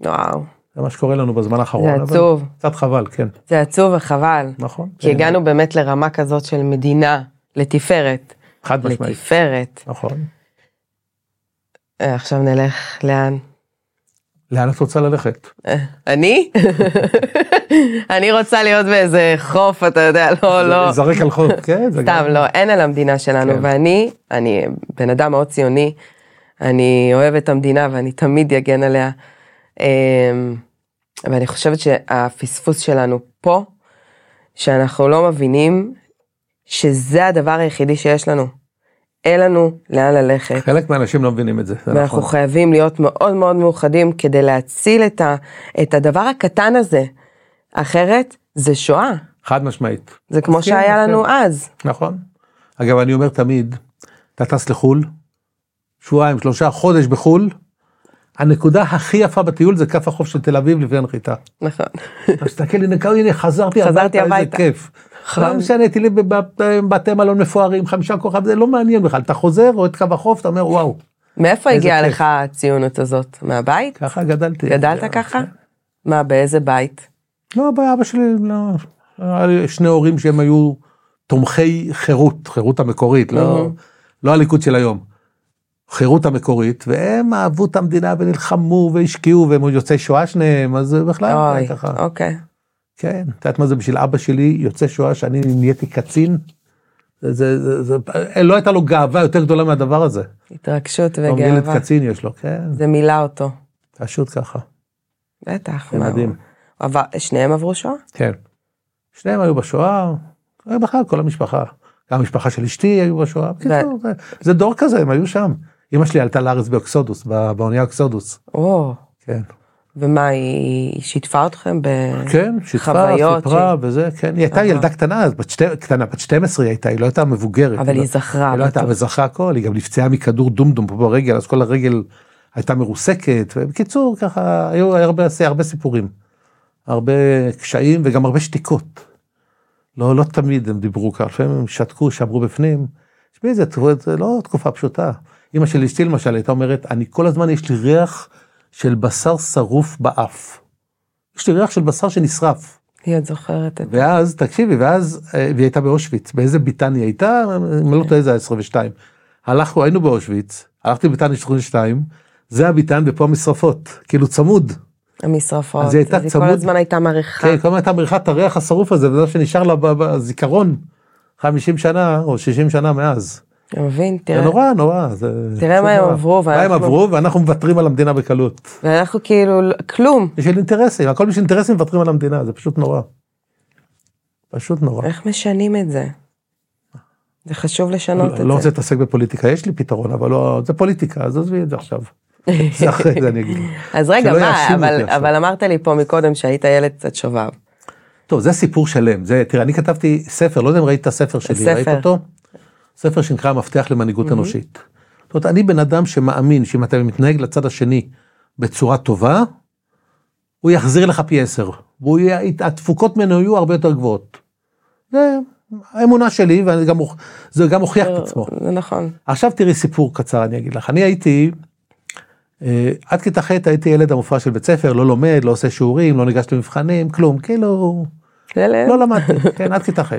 וואו, זה מה שקורה לנו בזמן האחרון. זה אבל עצוב. קצת חבל, כן. זה עצוב וחבל. נכון. כי הגענו באמת לרמה כזאת של מדינה לתפארת. חד משמעית. לתפארת. נכון. אה, עכשיו נלך לאן? לאן את רוצה ללכת? אה, אני? אני רוצה להיות באיזה חוף, אתה יודע, לא, לא. זרק על חוף, כן. סתם, לא, אין על המדינה שלנו, כן. ואני, אני בן אדם מאוד ציוני, אני אוהב את המדינה ואני תמיד אגן עליה. אמ, ואני חושבת שהפספוס שלנו פה, שאנחנו לא מבינים שזה הדבר היחידי שיש לנו. אין לנו לאן ללכת. חלק מהאנשים לא מבינים את זה. זה ואנחנו נכון. חייבים להיות מאוד מאוד מאוחדים כדי להציל את, ה, את הדבר הקטן הזה. אחרת זה שואה. חד משמעית. זה כמו מסכים, שהיה מסכים. לנו אז. נכון. אגב, אני אומר תמיד, אתה טס לחו"ל, שבועיים, שלושה, חודש בחו"ל, הנקודה הכי יפה בטיול זה כף החוף של תל אביב לפני הנחיתה. נכון. תסתכל, הנה, הנה, חזרתי חזרתי הביתה, איזה. כיף. נכון. לא משנה, הייתי לי בבתי מלון מפוארים, חמישה כוכב, זה לא מעניין בכלל. אתה חוזר, רואה את קו החוף, אתה אומר, וואו, מאיפה הגיעה. לך הציונות הזאת? מהבית? ככה גדלתי. גדלת כן. ככה? מה, באיזה בית? לא, באבא שלי, לא. היה לי שני הורים שהם היו תומכי חירות, חירות המקורית, לא. לא הליכוד של היום. חירות המקורית, והם אהבו את המדינה ונלחמו והשקיעו, והם יוצאי שואה שניהם, אז בכלל אוי, ככה. אוקיי. כן, את יודעת מה זה בשביל אבא שלי, יוצא שואה, שאני נהייתי קצין? זה, זה, זה, זה, לא הייתה לו גאווה יותר גדולה מהדבר הזה. התרגשות גם ילד וגאווה. קצין יש לו, כן, זה מילא אותו. פשוט ככה, בטח. זה מדהים. עבר- שניהם עברו שואה? כן. שניהם היו בשואה, בכלל כל המשפחה. גם המשפחה של אשתי היו בשואה. בקיצור, זה, זה דור כזה, הם היו שם. אמא שלי עלתה לארץ באוקסודוס, בא- באונייה אוקסודוס. או, כן. ומה, היא היא שיתפה אתכם ב... כן, שיתפה, סיפרה וזה, כן. היא הייתה. ילדה קטנה, אז בת, שתי, קטנה, בת 12 היא הייתה, היא לא הייתה מבוגרת. אבל לא- היא זכרה. היא לא הייתה. אבל זכרה הכל, היא גם נפצעה מכדור דומדום פה ברגל, אז כל הרגל הייתה מרוסקת, ובקיצור, ככה, היו הרבה, הרבה סיפורים. הרבה קשיים וגם הרבה שתיקות. לא, לא תמיד הם דיברו ככה, לפעמים הם שתקו, שמרו בפנים. תשמעי, זה, זה לא תקופה פשוטה. אמא של אשתי למשל הייתה אומרת, אני כל הזמן יש לי ריח של בשר שרוף באף. יש לי ריח של בשר שנשרף. היא עוד זוכרת את זה. ואז, תקשיבי, ואז, אה, והיא הייתה באושוויץ, באיזה ביתן היא הייתה, אם לא טועה זה היה 22. הלכנו, היינו באושוויץ, הלכתי לביתן 22, זה הביתן ופה המשרפות, כאילו צמוד. המשרפות. אז היא הייתה היא כל צמוד- הזמן הייתה מריחה. כן, כל הזמן הייתה מריחת את הריח השרוף הזה, וזה שנשאר לה בזיכרון 50 שנה או 60 שנה מאז. אתה מבין? זה תראה. נורא, נורא. זה תראה מה הם. עברו, מה הם עברו, ואנחנו מוותרים על המדינה בקלות. ואנחנו כאילו, לא- כלום. בשביל אינטרסים, הכל בשביל אינטרסים מוותרים על המדינה, זה פשוט נורא. פשוט נורא. איך משנים את זה? זה חשוב לשנות את לא רוצה זה. להתעסק בפוליטיקה, יש לי פתרון, אבל לא, זה פוליטיקה, אז עזבי את זה עכשיו. זה אחרי זה אני אגיד. אז רגע, מה, אבל, אמרת לי פה מקודם שהיית ילד קצת שובב. טוב, זה סיפור שלם. זה, תראה, אני כתבתי ספר, לא יודע אם ראית את הספר שלי. ראית אותו? ספר שנקרא המפתח למנהיגות אנושית. זאת אומרת, אני בן אדם שמאמין שאם אתה מתנהג לצד השני בצורה טובה, הוא יחזיר לך פי עשר. והוא יהיה, התפוקות ממנו יהיו הרבה יותר גבוהות. זה האמונה שלי, וזה גם הוכיח את עצמו. זה נכון. עכשיו תראי סיפור קצר אני אגיד לך, אני הייתי, אה, עד כיתה ח' הייתי ילד המופרע של בית ספר, לא לומד, לא עושה שיעורים, לא ניגש למבחנים, כלום, כאילו. לא למדתי, כן, עד כיתה ח'.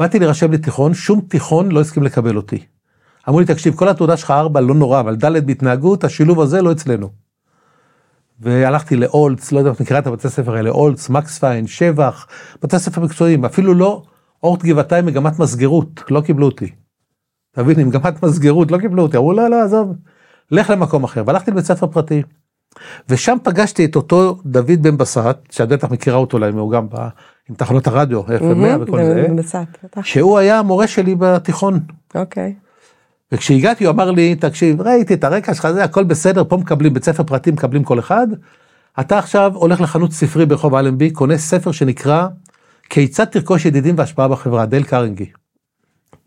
באתי להירשם לתיכון, שום תיכון לא הסכים לקבל אותי. אמרו לי, תקשיב, כל התעודה שלך ארבע לא נורא, אבל ד' בהתנהגות, השילוב הזה לא אצלנו. והלכתי לאולץ, לא יודע אם את מכירה את הבתי ספר האלה, אולץ, מקס פיין, שבח, בתי ספר מקצועיים, אפילו לא אורט גבעתיים מגמת מסגרות, לא קיבלו אותי. תבין, מגמת מסגרות, לא קיבלו אותי, אמרו לא, לא, עזוב, לך למקום אחר. והלכתי לבית ספר פרטי. ושם פגשתי את אותו דוד בן בסט, שאת בטח מכירה אותו אולי, הוא גם בא עם תחנות הרדיו, FM100 מהמם, וכל זה. שהוא היה המורה שלי בתיכון. אוקיי. וכשהגעתי הוא אמר לי, תקשיב, ראיתי את הרקע שלך, זה הכל בסדר, פה מקבלים, בית ספר פרטי מקבלים כל אחד. אתה עכשיו הולך לחנות ספרי ברחוב אלנבי, קונה ספר שנקרא כיצד תרכוש ידידים והשפעה בחברה, דייל קרנגי.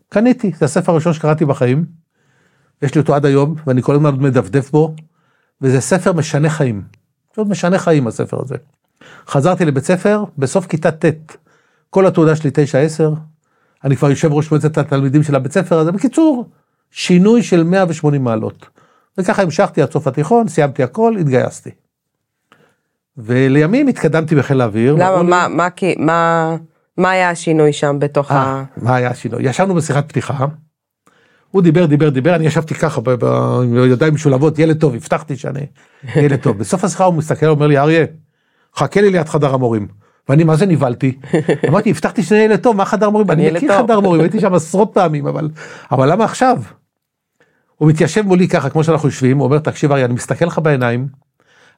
קניתי, זה הספר הראשון שקראתי בחיים. יש לי אותו עד היום, ואני כל הזמן מדפדף בו, וזה ספר משנה חיים. פשוט משנה חיים הספר הזה. חזרתי לבית ספר, בסוף כיתה ט', כל התעודה שלי 9-10, אני כבר יושב ראש מועצת התלמידים של הבית ספר הזה, בקיצור, שינוי של 180 מעלות. וככה המשכתי עד סוף התיכון, סיימתי הכל, התגייסתי. ולימים התקדמתי בחיל האוויר. למה, ואמרו לי- מה, מה, כי- מה, מה היה השינוי שם בתוך אה, ה... מה היה השינוי? ישבנו בשיחת פתיחה, הוא דיבר, דיבר, דיבר, אני ישבתי ככה ב- ב- עם ידיים משולבות, ילד טוב, הבטחתי שאני ילד טוב. בסוף השיחה הוא מסתכל, אומר לי, אריה, חכה לי ליד חדר המורים. ואני מה זה נבהלתי, אמרתי, הבטחתי שאני ילד טוב, מה חדר מורים? אני מכיר. חדר מורים, הייתי שם עשרות פעמים, אבל, אבל למה עכשיו? הוא מתיישב מולי ככה, כמו שאנחנו יושבים, הוא אומר, תקשיב אריה, אני מסתכל לך בעיניים,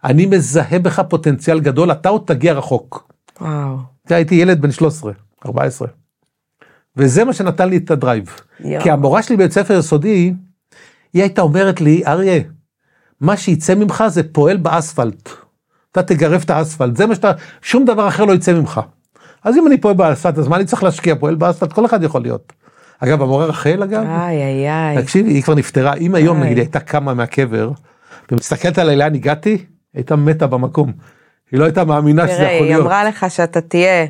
אני מזהה בך פוטנציאל גדול, אתה עוד תגיע רחוק. וואו. זה הייתי ילד בן 13, 14. וזה מה שנתן לי את הדרייב. כי המורה שלי בבית ספר יסודי, היא הייתה אומרת לי, אריה, מה שיצא ממך זה פועל באספלט. אתה תגרף את האספלט, זה מה שאתה, שום דבר אחר לא יצא ממך. אז אם אני פועל באספלט, אז מה אני צריך להשקיע? פועל באספלט, כל אחד יכול להיות. אגב, המורה רחל, אגב, איי, איי, איי. תקשיבי, היא כבר נפטרה, אם היום איי. נגיד הייתה קמה מהקבר, ומסתכלת עליי לאן הגעתי, הייתה מתה במקום. היא לא הייתה מאמינה שזה תראה, יכול היא להיות. אמרה לך שאתה תהיה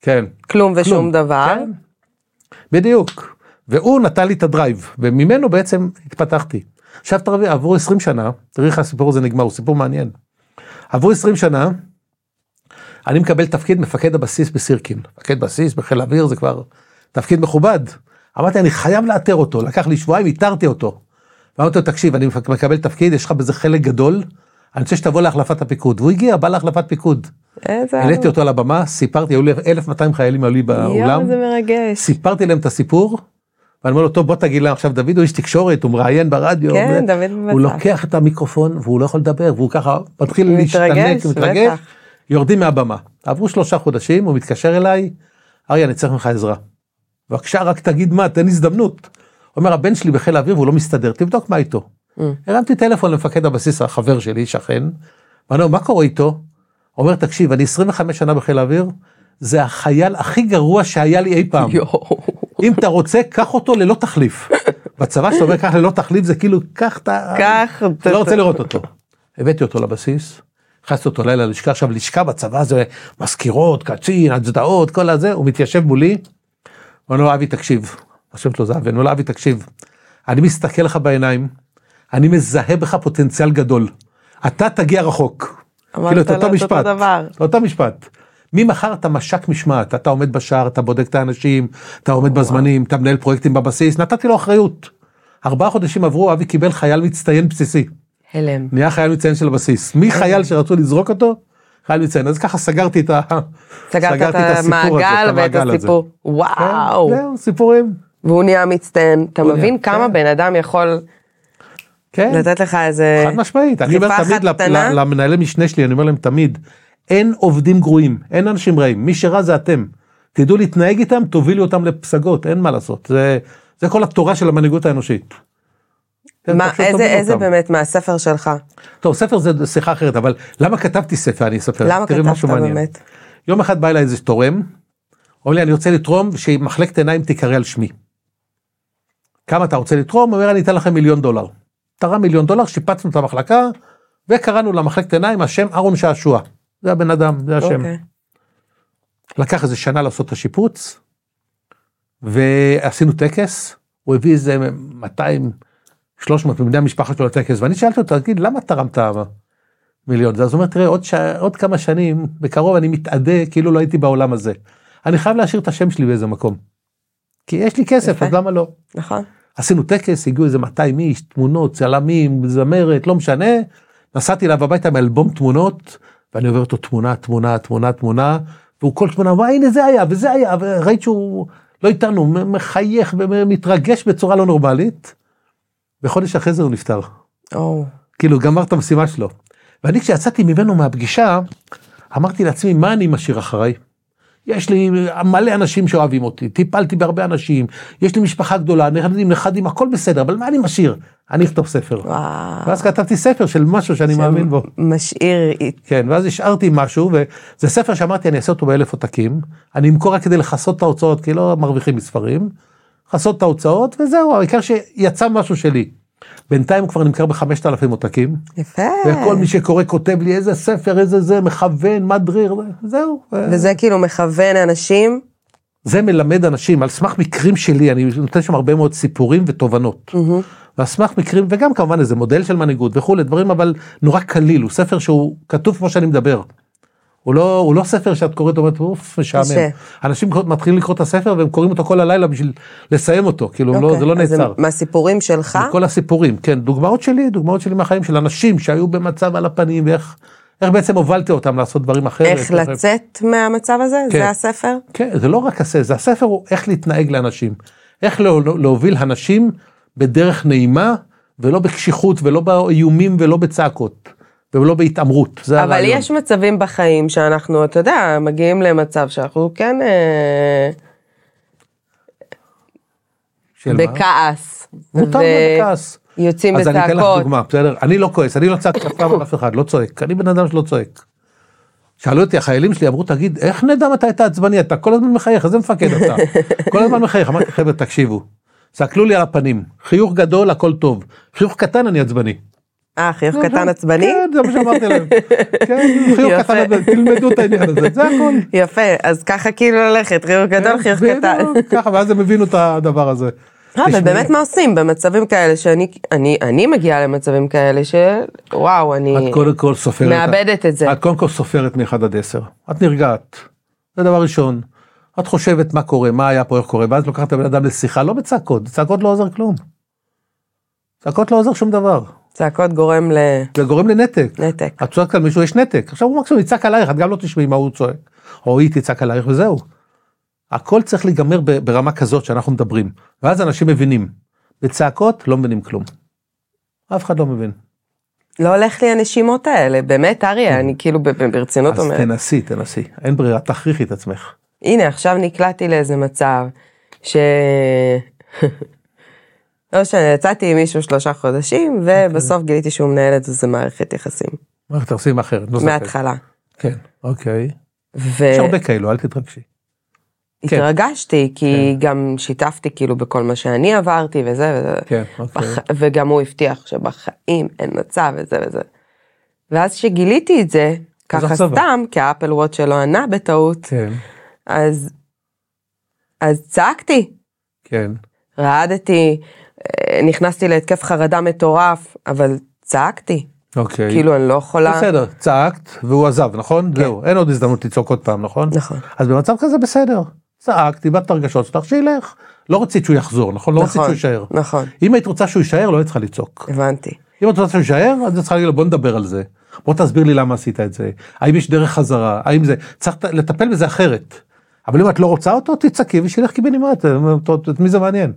כן. כלום ושום כלום. דבר. כן. בדיוק. והוא נתן לי את הדרייב, וממנו בעצם התפתחתי. עכשיו תראי, עברו 20 שנה, תראי איך הסיפור הזה נגמר, הוא סיפור מעניין. עברו 20 שנה, אני מקבל תפקיד מפקד הבסיס בסירקין. מפקד בסיס בחיל האוויר זה כבר תפקיד מכובד. אמרתי, אני חייב לאתר אותו, לקח לי שבועיים, איתרתי אותו. ואמרתי לו, תקשיב, אני מקבל תפקיד, יש לך בזה חלק גדול, אני רוצה שתבוא להחלפת הפיקוד. והוא הגיע, בא להחלפת פיקוד. איזה... העליתי אותו על הבמה, סיפרתי, היו לי 1,200 חיילים היו לי באולם, יואו, זה מרגש. סיפרתי להם את הסיפור, ואני אומר לו, טוב, בוא תגיד להם עכשיו, דוד הוא איש תקשורת, הוא מראיין ברדיו, כן, דוד הוא בבטח. לוקח את המיקרופון והוא לא יכול לדבר, והוא ככה מתחיל להשתנק, מתרגש, בטח. יורדים מהבמה. עברו שלושה חודשים, הוא מתקשר אליי, אריה, אני צריך ממך עזרה. בבקשה, רק תגיד מה, תן הזדמנות. הוא אומר, הבן שלי בחיל האוויר והוא לא מסתדר, תבדוק מה איתו. Mm. הרמתי טלפון למפקד הבסיס, החבר שלי, שכן, ואני אומר, מה קורה איתו? הוא אומר, תקשיב, אני 25 שנה בחיל האוויר, זה החייל הכי גרוע שהיה לי אי פעם. אם אתה רוצה, קח אותו ללא תחליף. בצבא שאתה אומר קח ללא תחליף, זה כאילו, קח את ה... קח, אתה לא רוצה לראות אותו. הבאתי אותו לבסיס, הכנסתי אותו לילה ללשכה, עכשיו לשכה בצבא זה מזכירות, קצין, הצדעות, כל הזה, הוא מתיישב מולי, הוא אומר לו, אבי תקשיב, השם שלו זה אבי, אני אומר לו, אבי תקשיב, אני מסתכל לך בעיניים, אני מזהה בך פוטנציאל גדול, אתה תגיע רחוק. אמרת כאילו את אותו את אותו משפט, דבר. אותו משפט. ממחר אתה מש"ק משמעת, אתה עומד בשער, אתה בודק את האנשים, אתה עומד בזמנים, אתה מנהל פרויקטים בבסיס, נתתי לו אחריות. ארבעה חודשים עברו, אבי קיבל חייל מצטיין בסיסי. הלם. נהיה חייל מצטיין של הבסיס. מחייל שרצו לזרוק אותו, חייל מצטיין. אז ככה סגרתי את ה... סגרת את המעגל ואת. הסיפור. וואו. כן, זהו, סיפורים. והוא נהיה מצטיין. אתה מבין כמה כן. בן אדם יכול כן, לתת לך איזה... חד משמעית. אני אומר תמיד למנהלי משנה שלי, אני אומר להם תמיד, אין עובדים גרועים, אין אנשים רעים, מי שרע זה אתם. תדעו להתנהג איתם, תובילו אותם לפסגות, אין מה לעשות. זה, זה כל התורה של המנהיגות האנושית. מה, איזה, איזה אותם. באמת מהספר שלך? טוב, ספר זה שיחה אחרת, אבל למה כתבתי ספר? אני אספר. למה כתבת משהו מעניין. באמת? יום אחד בא אליי איזה תורם, אומר לי, אני רוצה לתרום שמחלקת עיניים תיקרא על שמי. כמה אתה רוצה לתרום? אומר, אני אתן לכם מיליון דולר. תרם מיליון דולר, שיפצנו את המחלקה, וקראנו למחלקת עיניים השם אהרון שעשוע. זה הבן אדם, זה השם. אוקיי. לקח איזה שנה לעשות את השיפוץ, ועשינו טקס, הוא הביא איזה 200, 300 מבני המשפחה שלו לטקס, ואני שאלתי אותו, תגיד, למה תרמת מיליון? אז הוא אומר, תראה, עוד, ש... עוד כמה שנים, בקרוב אני מתאדה כאילו לא הייתי בעולם הזה. אני חייב להשאיר את השם שלי באיזה מקום. כי יש לי כסף, יפה. אז למה לא? נכון. עשינו טקס, הגיעו איזה 200 איש, תמונות, צלמים, זמרת, לא משנה. נסעתי אליו הביתה עם אלבום תמונות, ואני עובר אותו תמונה, תמונה, תמונה, תמונה, והוא כל תמונה, וואי, הנה זה היה, וזה היה, וראית שהוא לא איתנו, מחייך ומתרגש בצורה לא נורמלית. וחודש אחרי זה הוא נפטר. או, כאילו, גמר את המשימה שלו. ואני כשיצאתי ממנו מהפגישה, אמרתי לעצמי, מה אני משאיר אחריי? יש לי מלא אנשים שאוהבים אותי, טיפלתי בהרבה אנשים, יש לי משפחה גדולה, נכדים, נכדים, הכל בסדר, אבל מה אני משאיר? אני אכתוב ספר. וואו. ואז כתבתי ספר של משהו שאני מאמין בו. משאיר, כן, ואז השארתי משהו, וזה ספר שאמרתי, אני אעשה אותו באלף עותקים, אני אמכור רק כדי לכסות את ההוצאות, כי לא מרוויחים מספרים, לכסות את ההוצאות, וזהו, העיקר שיצא משהו שלי. בינתיים הוא כבר נמכר בחמשת אלפים עותקים, יפה. וכל מי שקורא כותב לי איזה ספר, איזה זה, מכוון, מדריר, זהו. וזה כאילו מכוון אנשים. זה מלמד אנשים על סמך מקרים שלי, אני נותן שם הרבה מאוד סיפורים ותובנות. ועל סמך מקרים, וגם כמובן איזה מודל של מנהיגות וכולי, דברים אבל נורא קליל, הוא ספר שהוא כתוב כמו שאני מדבר. הוא לא, הוא לא ספר שאת קוראת ואומרת, אוף, משעמם. אנשים מתחילים לקרוא את הספר והם קוראים אותו כל הלילה בשביל לסיים אותו, כאילו לא, אוקיי, זה לא אז נעצר. מהסיפורים שלך, כל הסיפורים, כן, דוגמאות שלי, דוגמאות שלי מהחיים של אנשים שהיו במצב על הפנים, ואיך איך בעצם הובלתי אותם לעשות דברים אחרת. איך לצאת מהמצב הזה? כן. זה הספר? כן, זה לא רק הספר, זה הספר הוא איך להתנהג לאנשים. איך לא, לא, להוביל אנשים בדרך נעימה, ולא בקשיחות, ולא באיומים, ולא בצעקות, ולא בהתעמרות. זה אבל הרעיון. יש מצבים בחיים שאנחנו, אתה יודע, מגיעים למצב שאנחנו כן אה, מה? בכעס. מותר ו- להיות בכעס. יוצאים אז אני אתן לך בצעקות. דוגמה, בסדר? אני לא כועס, אני לא צעקתי אף פעם על אף אחד, לא צועק. אני בן אדם שלא צועק. שאלו אותי החיילים שלי, אמרו, תגיד, איך נדע מתי אתה עצבני? אתה כל הזמן מחייך, איזה מפקד אתה? כל הזמן מחייך. אמרתי, חבר'ה, תקשיבו. סתכלו לי על הפנים, חיוך גדול, הכל טוב. חיוך קטן, אני עצבני. אה, חיוך קטן עצבני? כן, זה מה שאמרתי להם. כן, חיוך. קטן, עצבני, תלמדו את העניין הזה, זה הכל. יפה, אז ככה כאילו ללכת, חיוך גדול, חיוך בדיוק, קטן. ככה, ואז הם הבינו את הדבר הזה. אה, אבל תשמעי, באמת מה עושים במצבים כאלה שאני אני, אני מגיעה למצבים כאלה שוואו, אני את קודם כל סופרת. מאבדת את זה. את קודם כל סופרת מ-1 עד 10. את נרגעת. זה דבר ראשון. את חושבת מה קורה, מה היה פה, איך קורה, ואז לוקחת את הבן אדם לשיחה, לא בצעקות, צעקות לא עוזר כלום. צעקות לא עוזר שום דבר. צעקות גורם זה גורם לנתק. לנתק. את צועקת על מישהו, יש נתק. עכשיו הוא מקסימום יצעק עלייך, את גם לא תשמעי מה הוא צועק. או היא תצעק עלייך וזהו. הכל צריך להיגמר ברמה כזאת שאנחנו מדברים. ואז אנשים מבינים. בצעקות לא מבינים כלום. אף אחד לא מבין. לא הולך לי הנשימות האלה, באמת אריה, אני כאילו ברצינות כן. אז אומרת. תנסי, תנסי. אין ברירה, תכריחי את עצמך. הנה עכשיו נקלעתי לאיזה מצב ש... לא משנה, יצאתי עם מישהו שלושה חודשים ובסוף גיליתי שהוא מנהל את איזה מערכת יחסים מערכת יחסים אחרת. לא זוכר. מההתחלה. כן, אוקיי. יש הרבה כאלו, אל תתרגשי. כן. והתרגשתי כי גם שיתפתי כאילו בכל מה שאני עברתי וזה וזה. כן, אוקיי. בח... וגם הוא הבטיח שבחיים אין מצב וזה וזה. ואז שגיליתי את זה, ככה. סתם, כי האפל וואט שלו ענה בטעות, כן, אז, אז צעקתי, כן. רעדתי, נכנסתי להתקף חרדה מטורף, אבל צעקתי, אוקיי. כאילו אני לא יכולה, בסדר, צעקת והוא עזב, נכון? זהו, אין עוד הזדמנות לצעוק עוד פעם, נכון? נכון. אז במצב כזה בסדר. צעקת, איבדת הרגשות שלך, שילך. לא רצית שהוא יחזור, נכון? לא רצית נכון, שהוא יישאר. נכון, אם היית רוצה שהוא יישאר, לא היית צריכה לצעוק. הבנתי. אם את רוצה שהוא יישאר, אז את צריכה להגיד לו בוא נדבר על זה. בוא תסביר לי למה עשית את זה. האם יש דרך חזרה? האם זה... צריך לטפל בזה אחרת. אבל אם את לא רוצה אותו, תצעקי ושילך קיבינימט, את מי זה מעניין?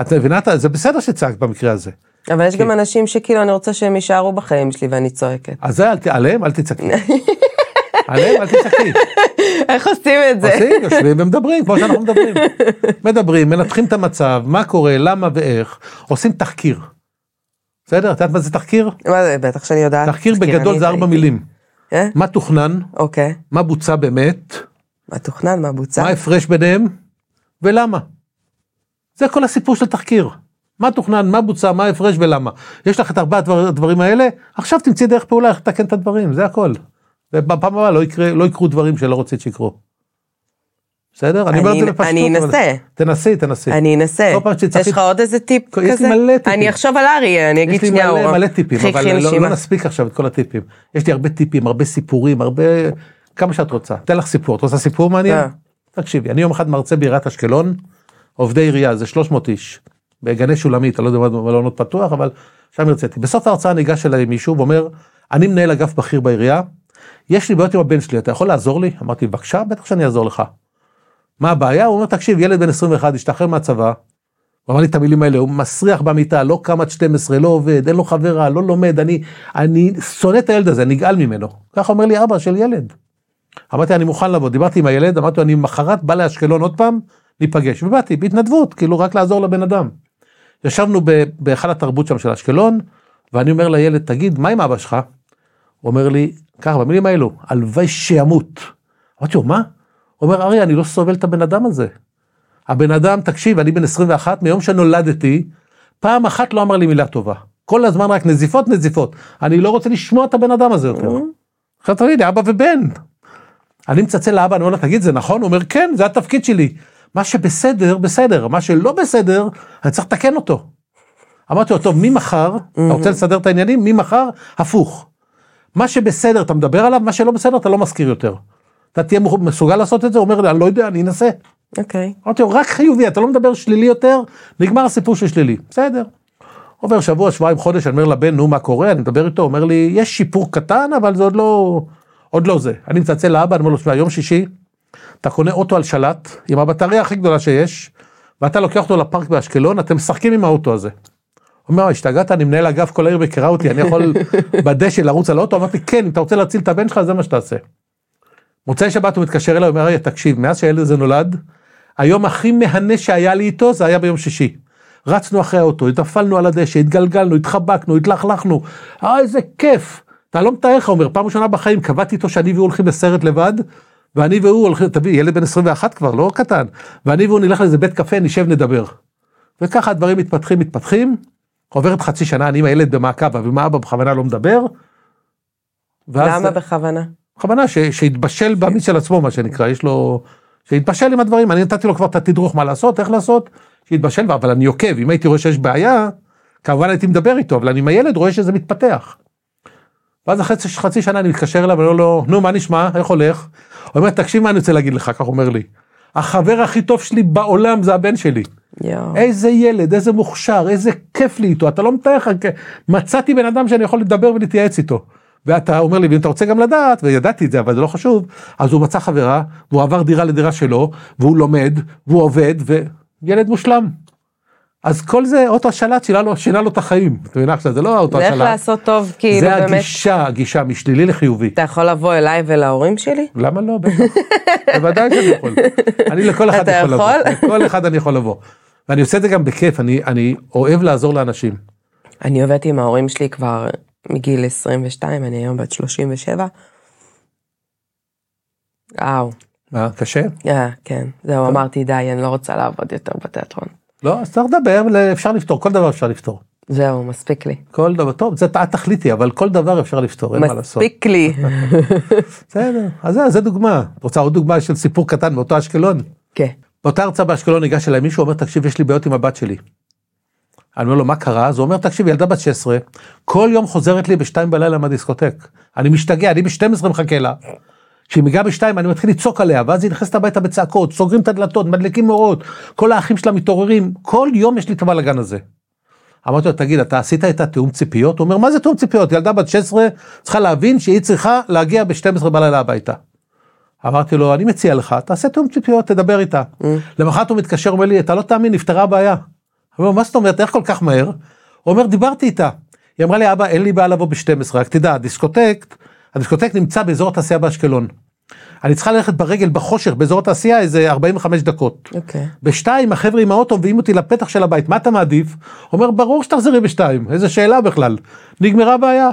את מבינה? זה בסדר שצעקת במקרה הזה. אבל יש גם אנשים שכאילו אני רוצה שהם יישארו בחיים שלי ואני צועקת. אז זה, עליהם אל תצעקי. עליהם אל תצעקי. איך עושים את זה? עושים, יושבים ומדברים, כמו שאנחנו מדברים. מדברים, מנתחים את המצב, מה קורה, למה ואיך, עושים תחקיר. בסדר? את יודעת מה זה תחקיר? מה זה, בטח שאני יודעת. תחקיר בגדול זה ארבע. מילים. אה? מה תוכנן, אוקיי. מה בוצע באמת, מה תוכנן, מה בוצע? מה ההפרש ביניהם, ולמה. זה כל הסיפור של תחקיר. מה תוכנן, מה בוצע, מה ההפרש ולמה. יש לך את ארבעת הדבר- הדברים האלה, עכשיו תמצאי דרך פעולה איך לתקן את הדברים, זה הכל. ובפעם הבאה לא, יקרה, לא יקרו דברים שלא רצית שיקרו. בסדר? אני אומר את זה בפשטות. אני אנסה. תנסי, תנסי. אני אנסה. יש לך עוד איזה טיפ יש לי כזה? מלא טיפים. אני אחשוב על אריה, אני אגיד יש לי שנייה, מלא, טיפים, אבל לא, לא. נספיק עכשיו את כל הטיפים. יש לי הרבה טיפים, הרבה סיפורים, הרבה... כמה שאת רוצה. אתן לך סיפור. את רוצה סיפור מעניין? אה. תקשיבי, אני יום אחד מרצה בעיריית אשקלון, עובדי עירייה, זה 300 איש, בגני שולמית, אני לא יודע מה מלונות פתוח, אבל שם הרציתי. בסוף ההרצאה ניגש אליי מישהו ואומר, אני מנהל אגף בכיר בעירייה, יש לי בעיות עם הבן שלי, אתה יכול לעזור לי? אמרתי, בבקשה, בטח שאני אעזור לך. מה הבעיה? הוא אומר, תקשיב, ילד בן 21 השתחרר מהצבא, הוא אמר לי את המילים האלה, הוא מסריח במיטה, לא קם עד 12, לא עובד, אין לו חברה, לא לומד, אני, אני שונא את הילד הזה, נגעל ממנו. ככה אומר לי אבא של ילד. אמרתי, אני מוכן לבוא, דיברתי עם הילד, אמרתי אני מחרת בא לאשקלון עוד פעם, ניפגש. ובאתי, בהתנדבות, כאילו רק לעזור לבן אדם. ישבנו בהיכל התרבות שם של אשקלון, ואני אומר לילד, תגיד, מה עם אבא שלך? הוא אומר לי, ככה, במילים האלו, הלוואי שימות. אמרתי לו, מה? הוא אומר, אריה, אני לא סובל את הבן אדם הזה. הבן אדם, תקשיב, אני בן 21, מיום שנולדתי, פעם אחת לא אמר לי מילה טובה. כל הזמן רק נזיפות, נזיפות. אני לא רוצה לשמוע את הבן אדם הזה יותר. עכשיו תגיד לי, אבא ובן. אני מצלצל לאבא, אני אומר לו, תגיד, זה נכון? הוא אומר, כן, זה התפקיד שלי. מה שבסדר, בסדר, מה שלא בסדר, אני צריך לתקן אותו. אמרתי לו, טוב, ממחר, אתה רוצה לסדר את העניינים? ממחר, הפוך. מה שבסדר אתה מדבר עליו, מה שלא בסדר אתה לא מזכיר יותר. אתה תהיה מסוגל לעשות את זה? הוא אומר לי, אני לא יודע, אני אנסה. אוקיי. אמרתי לו, רק חיובי, אתה לא מדבר שלילי יותר, נגמר הסיפור של שלילי. בסדר. עובר שבוע, שבועיים, חודש, אני אומר לבן, נו, מה קורה? אני מדבר איתו, אומר לי, יש שיפור קטן, אבל זה עוד לא, עוד לא זה. אני מצלצל לאבא, אני אומר לו, שמע, יום שישי, אתה קונה אוטו על שלט, עם הבטריה הכי גדולה שיש, ואתה לוקח אותו לפארק באשקלון, אתם משחקים עם האוטו הזה. אומר, השתגעת, אני מנהל אגף, כל העיר מכירה אותי, אני יכול בדשא לרוץ על האוטו? אמרתי, כן, אם אתה רוצה להציל את הבן שלך, זה מה שתעשה. מוצאי שבת הוא מתקשר אליי, אומר, אריה, תקשיב, מאז שהילד הזה נולד, היום הכי מהנה שהיה לי איתו, זה היה ביום שישי. רצנו אחרי האוטו, התאפלנו על הדשא, התגלגלנו, התחבקנו, התלכלכנו, אה, איזה כיף. אתה לא מתאר לך, אומר, פעם ראשונה בחיים קבעתי איתו שאני והוא הולכים לסרט לבד, ואני והוא הולכים, תביא, ילד בן 21 כבר, לא קטן, ואני והוא נלך לאיזה בית קפה, נשב, נדבר. וככה הדברים מתפתחים, מתפתחים, עוברת חצי שנה, אני עם הילד במעקב, אבל עם האבא בכוונה לא מדבר. ואז- למה בכוונה? בכוונה ש- שיתבשל במיץ של עצמו מה שנקרא יש לו שיתבשל עם הדברים אני נתתי לו כבר את התדרוך מה לעשות איך לעשות שיתבשל אבל אני עוקב אם הייתי רואה שיש בעיה כמובן הייתי מדבר איתו אבל אני עם הילד רואה שזה מתפתח. ואז אחרי חצי, חצי שנה אני מתקשר אליו ואומר לו נו מה נשמע איך הולך. הוא אומר תקשיב מה אני רוצה להגיד לך כך הוא אומר לי. החבר הכי טוב שלי בעולם זה הבן שלי. יואו. איזה ילד, איזה מוכשר, איזה כיף לי איתו, אתה לא מתאר לך, מצאתי בן אדם שאני יכול לדבר ולהתייעץ איתו. ואתה אומר לי, ואם אתה רוצה גם לדעת, וידעתי את זה, אבל זה לא חשוב, אז הוא מצא חברה, והוא עבר דירה לדירה שלו, והוא לומד, והוא עובד, וילד מושלם. אז כל זה, אוטו השלט שינה לו, שינה לו את החיים. אתה מבין עכשיו, זה לא האוטו זה איך השלט. לעשות טוב, כאילו, זה באמת. הגישה, הגישה משלילי לחיובי. אתה יכול לבוא אליי ולהורים שלי? למה לא? בטח. בוודאי שאני יכול. אני לכל אחד אתה יכול לבוא. יכול? לכל אחד אני יכול לבוא. ואני עושה את זה גם בכיף, אני, אני אוהב לעזור לאנשים. אני עובדת עם ההורים שלי כבר מגיל 22, אני היום בת 37. וואו, מה, קשה? אה, כן, זהו, אמרתי די, אני לא רוצה לעבוד יותר בתיאטרון. לא, אז צריך לדבר, אפשר לפתור, כל דבר אפשר לפתור. זהו, מספיק לי. כל דבר, טוב, זה את תחליטי, אבל כל דבר אפשר לפתור, אין מה לעשות. מספיק לי. בסדר, אז זה, זה דוגמה. רוצה עוד דוגמה של סיפור קטן מאותו אשקלון? כן. באותה הרצאה באשקלון ניגש אליי מישהו, אומר, תקשיב, יש לי בעיות עם הבת שלי. אני אומר לו, מה קרה? אז הוא אומר, תקשיב, ילדה בת 16, כל יום חוזרת לי בשתיים בלילה מהדיסקוטק. אני משתגע, אני ב-12 מחכה לה. כשהיא מגיעה בשתיים אני מתחיל לצעוק עליה, ואז היא נכנסת הביתה בצעקות, סוגרים את הדלתות, מדליקים אורות, כל האחים שלה מתעוררים, כל יום יש לי את הבלאגן הזה. אמרתי לו, תגיד, אתה עשית את התיאום ציפיות? הוא אומר, מה זה תיאום ציפיות? ילדה בת 16 צריכה להבין שהיא צריכה להגיע ב-12 בלילה הביתה. אמרתי לו, אני מציע לך, תעשה תיאום ציפיות, תדבר איתה. למחרת הוא מתקשר, אומר לי, אתה לא תאמין, נפתרה הבעיה. אני אומר, מה זאת אומרת, איך כל כך מהר? הוא אומר, דיברתי איתה. היא אמרה לי, אבא, אין לי בעיה לבוא ב-12, רק תדע, הדיסקוטק, הדיסקוטק נמצא באזור התעשייה באשקלון. אני צריכה ללכת ברגל בחושך באזור התעשייה איזה 45 דקות. אוקיי. בשתיים החבר'ה עם האוטו מביאים אותי לפתח של הבית, מה אתה מעדיף? אומר ברור שתחזרי בשתיים, איזה שאלה בכלל. נגמרה הבעיה.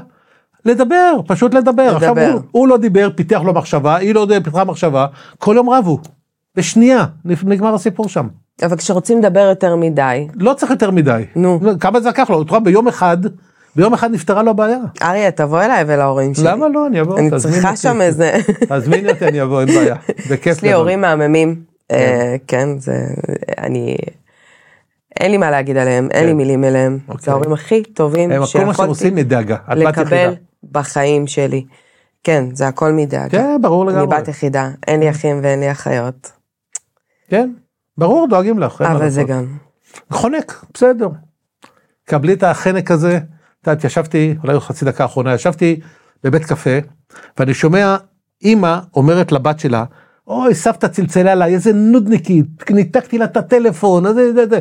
לדבר, פשוט לדבר. לדבר. עכשיו הוא, הוא לא דיבר, פיתח לו מחשבה, היא לא פיתחה מחשבה, כל יום רבו. בשנייה, נגמר הסיפור שם. אבל כשרוצים לדבר יותר מדי, לא צריך יותר מדי. נו. כמה זה לקח לו? ביום אחד, ביום אחד נפתרה לו הבעיה. אריה, תבוא אליי ולהורים שלי. למה לא? אני אבוא, אני צריכה. שם איזה... תזמיני אותי, אני אבוא, אין בעיה. בכיף יש לי. הורים מהממים, אה, כן, זה... אני... אין לי מה להגיד עליהם, אין לי כן. מילים אליהם. זה אוקיי. ההורים הכי טובים הם כל מה שהם עושים מדאגה. לקבל בחיים שלי. כן, זה הכל מדאגה. כן, ברור אני לגמרי. בת יחידה, אין לי אחים ואין לי אחיות. כן, ברור, דואגים לך. אבל זה. גם... חונק, בסדר. קבלי את החנק הזה, את יודעת, ישבתי, אולי חצי דקה אחרונה, ישבתי בבית קפה, ואני שומע אימא אומרת לבת שלה, אוי, סבתא צלצלה עליי, איזה נודניקית, ניתקתי לה את הטלפון, זה, זה, זה.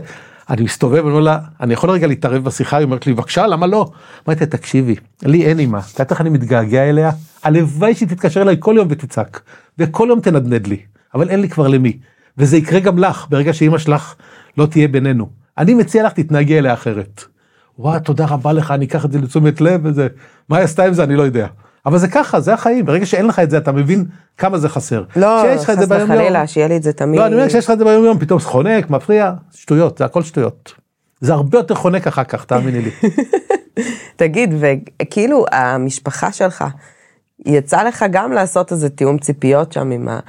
אני מסתובב, אני אומר לה, אני יכול רגע להתערב בשיחה? היא אומרת לי, בבקשה, למה לא? אמרתי לה, תקשיבי, לי אין אימא, את יודעת איך אני מתגעגע אליה? הלוואי שהיא תתקשר אליי כל יום ותצעק, וכל יום תנדנד לי, אבל אין לי כבר למי. וזה יקרה גם לך, ברגע שאימא שלך לא תהיה בינינו. אני מציע לך, תתנהגי אליה אחרת. וואו, תודה רבה לך, אני אקח את זה לתשומת לב וזה. מה היא עשתה עם זה, אני לא יודע. אבל זה ככה, זה החיים, ברגע שאין לך את זה, אתה מבין כמה זה חסר. לא, חס וחלילה, שיהיה לי את זה תמיד. לא, אני אומר, כשיש לך את זה ביום יום, פתאום זה חונק, מפריע, שטויות, זה הכל שטויות. זה הרבה יותר חונק אחר כך, תאמיני לי. תגיד, וכאילו המשפחה שלך, יצא לך גם לעשות איזה תיאום ציפיות שם עם ה...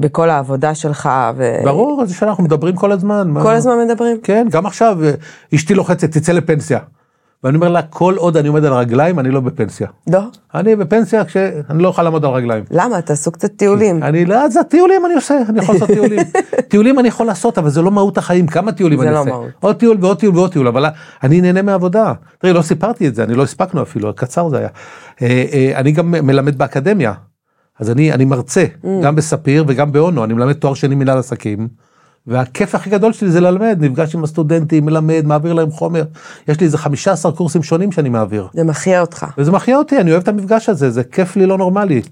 בכל העבודה שלך, וכל ברור, זה שאנחנו מדברים כל הזמן. מה- הזמן מדברים? כן, גם עכשיו אה, אשתי לוחצת, תצא לפנסיה. ואני אומר לה, כל עוד אני עומד על הרגליים, אני לא בפנסיה. לא. אני בפנסיה כשאני לא אוכל לעמוד על רגליים. למה? תעשו קצת טיולים. אני לא, זה טיולים אני עושה, אני יכול לעשות טיולים. טיולים אני יכול לעשות, אבל זה לא מהות החיים, כמה טיולים זה אני לא עושה. מהות. עוד טיול ועוד טיול ועוד טיול, אבל אני נהנה מהעבודה. תראי, לא סיפרתי את זה, אני לא הספקנו אפילו, קצר זה היה. אה, אה, אני גם מלמד באקדמיה, אז אני, אני מרצה, Mm. גם בספיר וגם באונו, אני מלמד תואר שני מנהל עסקים. והכיף הכי גדול שלי זה ללמד, נפגש עם הסטודנטים, מלמד, מעביר להם חומר. יש לי איזה 15 קורסים שונים שאני מעביר. זה מחיה אותך. וזה מחיה אותי, אני אוהב את המפגש הזה, זה כיף לי לא נורמלי.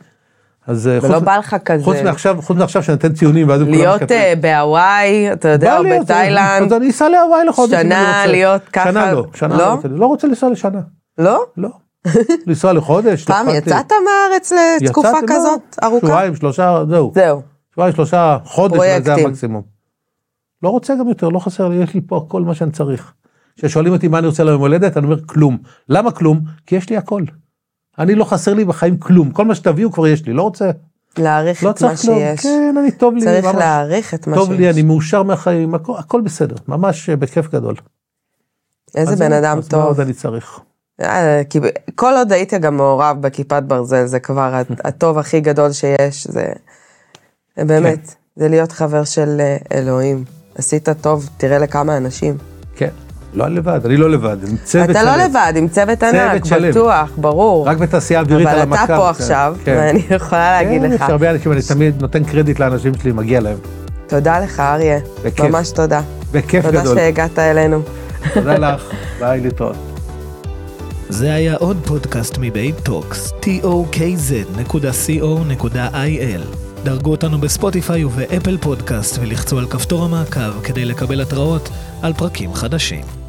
אז אה, ולא חוץ- בא לך כזה חוץ מעכשיו, חוץ מעכשיו שאני אתן ציונים ואז כולם להיות. אה, בהוואי, אתה יודע, או אז- בתאילנד. אז אני אסע להוואי לחודש. שנה. להיות ככה, שנה לא, שנה לא? לא רוצה לנסוע לשנה, לא? לא. לנסוע לחודש, פעם לי. יצאת מהארץ לתקופה כזאת ארוכה? שבועיים, שלושה, זהו. זהו. שבועיים, שלושה, חודש, זה. המקסימום. לא רוצה גם יותר, לא חסר לי, יש לי פה כל מה שאני צריך. כששואלים אותי מה אני רוצה ליום הולדת, אני אומר כלום. למה כלום? כי יש לי הכל. אני לא חסר לי בחיים כלום, כל מה שתביאו כבר יש לי, לא רוצה, להעריך לא את מה כלום. שיש. כן, אני טוב לי, צריך ממש. להעריך את מה טוב לי, שיש. אני מאושר מהחיים, הכל, הכל בסדר, ממש בכיף גדול. איזה אז בן אדם אז מה עוד טוב. אני צריך? אה, כל עוד היית גם מעורב בכיפת ברזל, זה כבר הט- הטוב הכי גדול שיש, זה זה באמת, זה להיות חבר של אה, אלוהים. עשית טוב, תראה לכמה אנשים. כן, לא לבד, אני לא לבד, עם צוות אתה לא שלם. לבד, עם צוות ענק, שלם. בטוח, ברור. רק בתעשייה אווירית על אבל המכה. אתה פה עכשיו, כן. ואני יכולה להגיד כן, לך, יש הרבה אנשים, אני תמיד נותן קרדיט לאנשים שלי, מגיע להם. תודה לך, אריה. בכיף. ממש תודה. בכיף תודה גדול. שהגעת אלינו. תודה לך, ביי להתראות. זה היה עוד פודקאסט מבית טוקס, tokz.co.il. דרגו אותנו בספוטיפיי ובאפל פודקאסט ולחצו על כפתור המעקב כדי לקבל התראות על פרקים חדשים.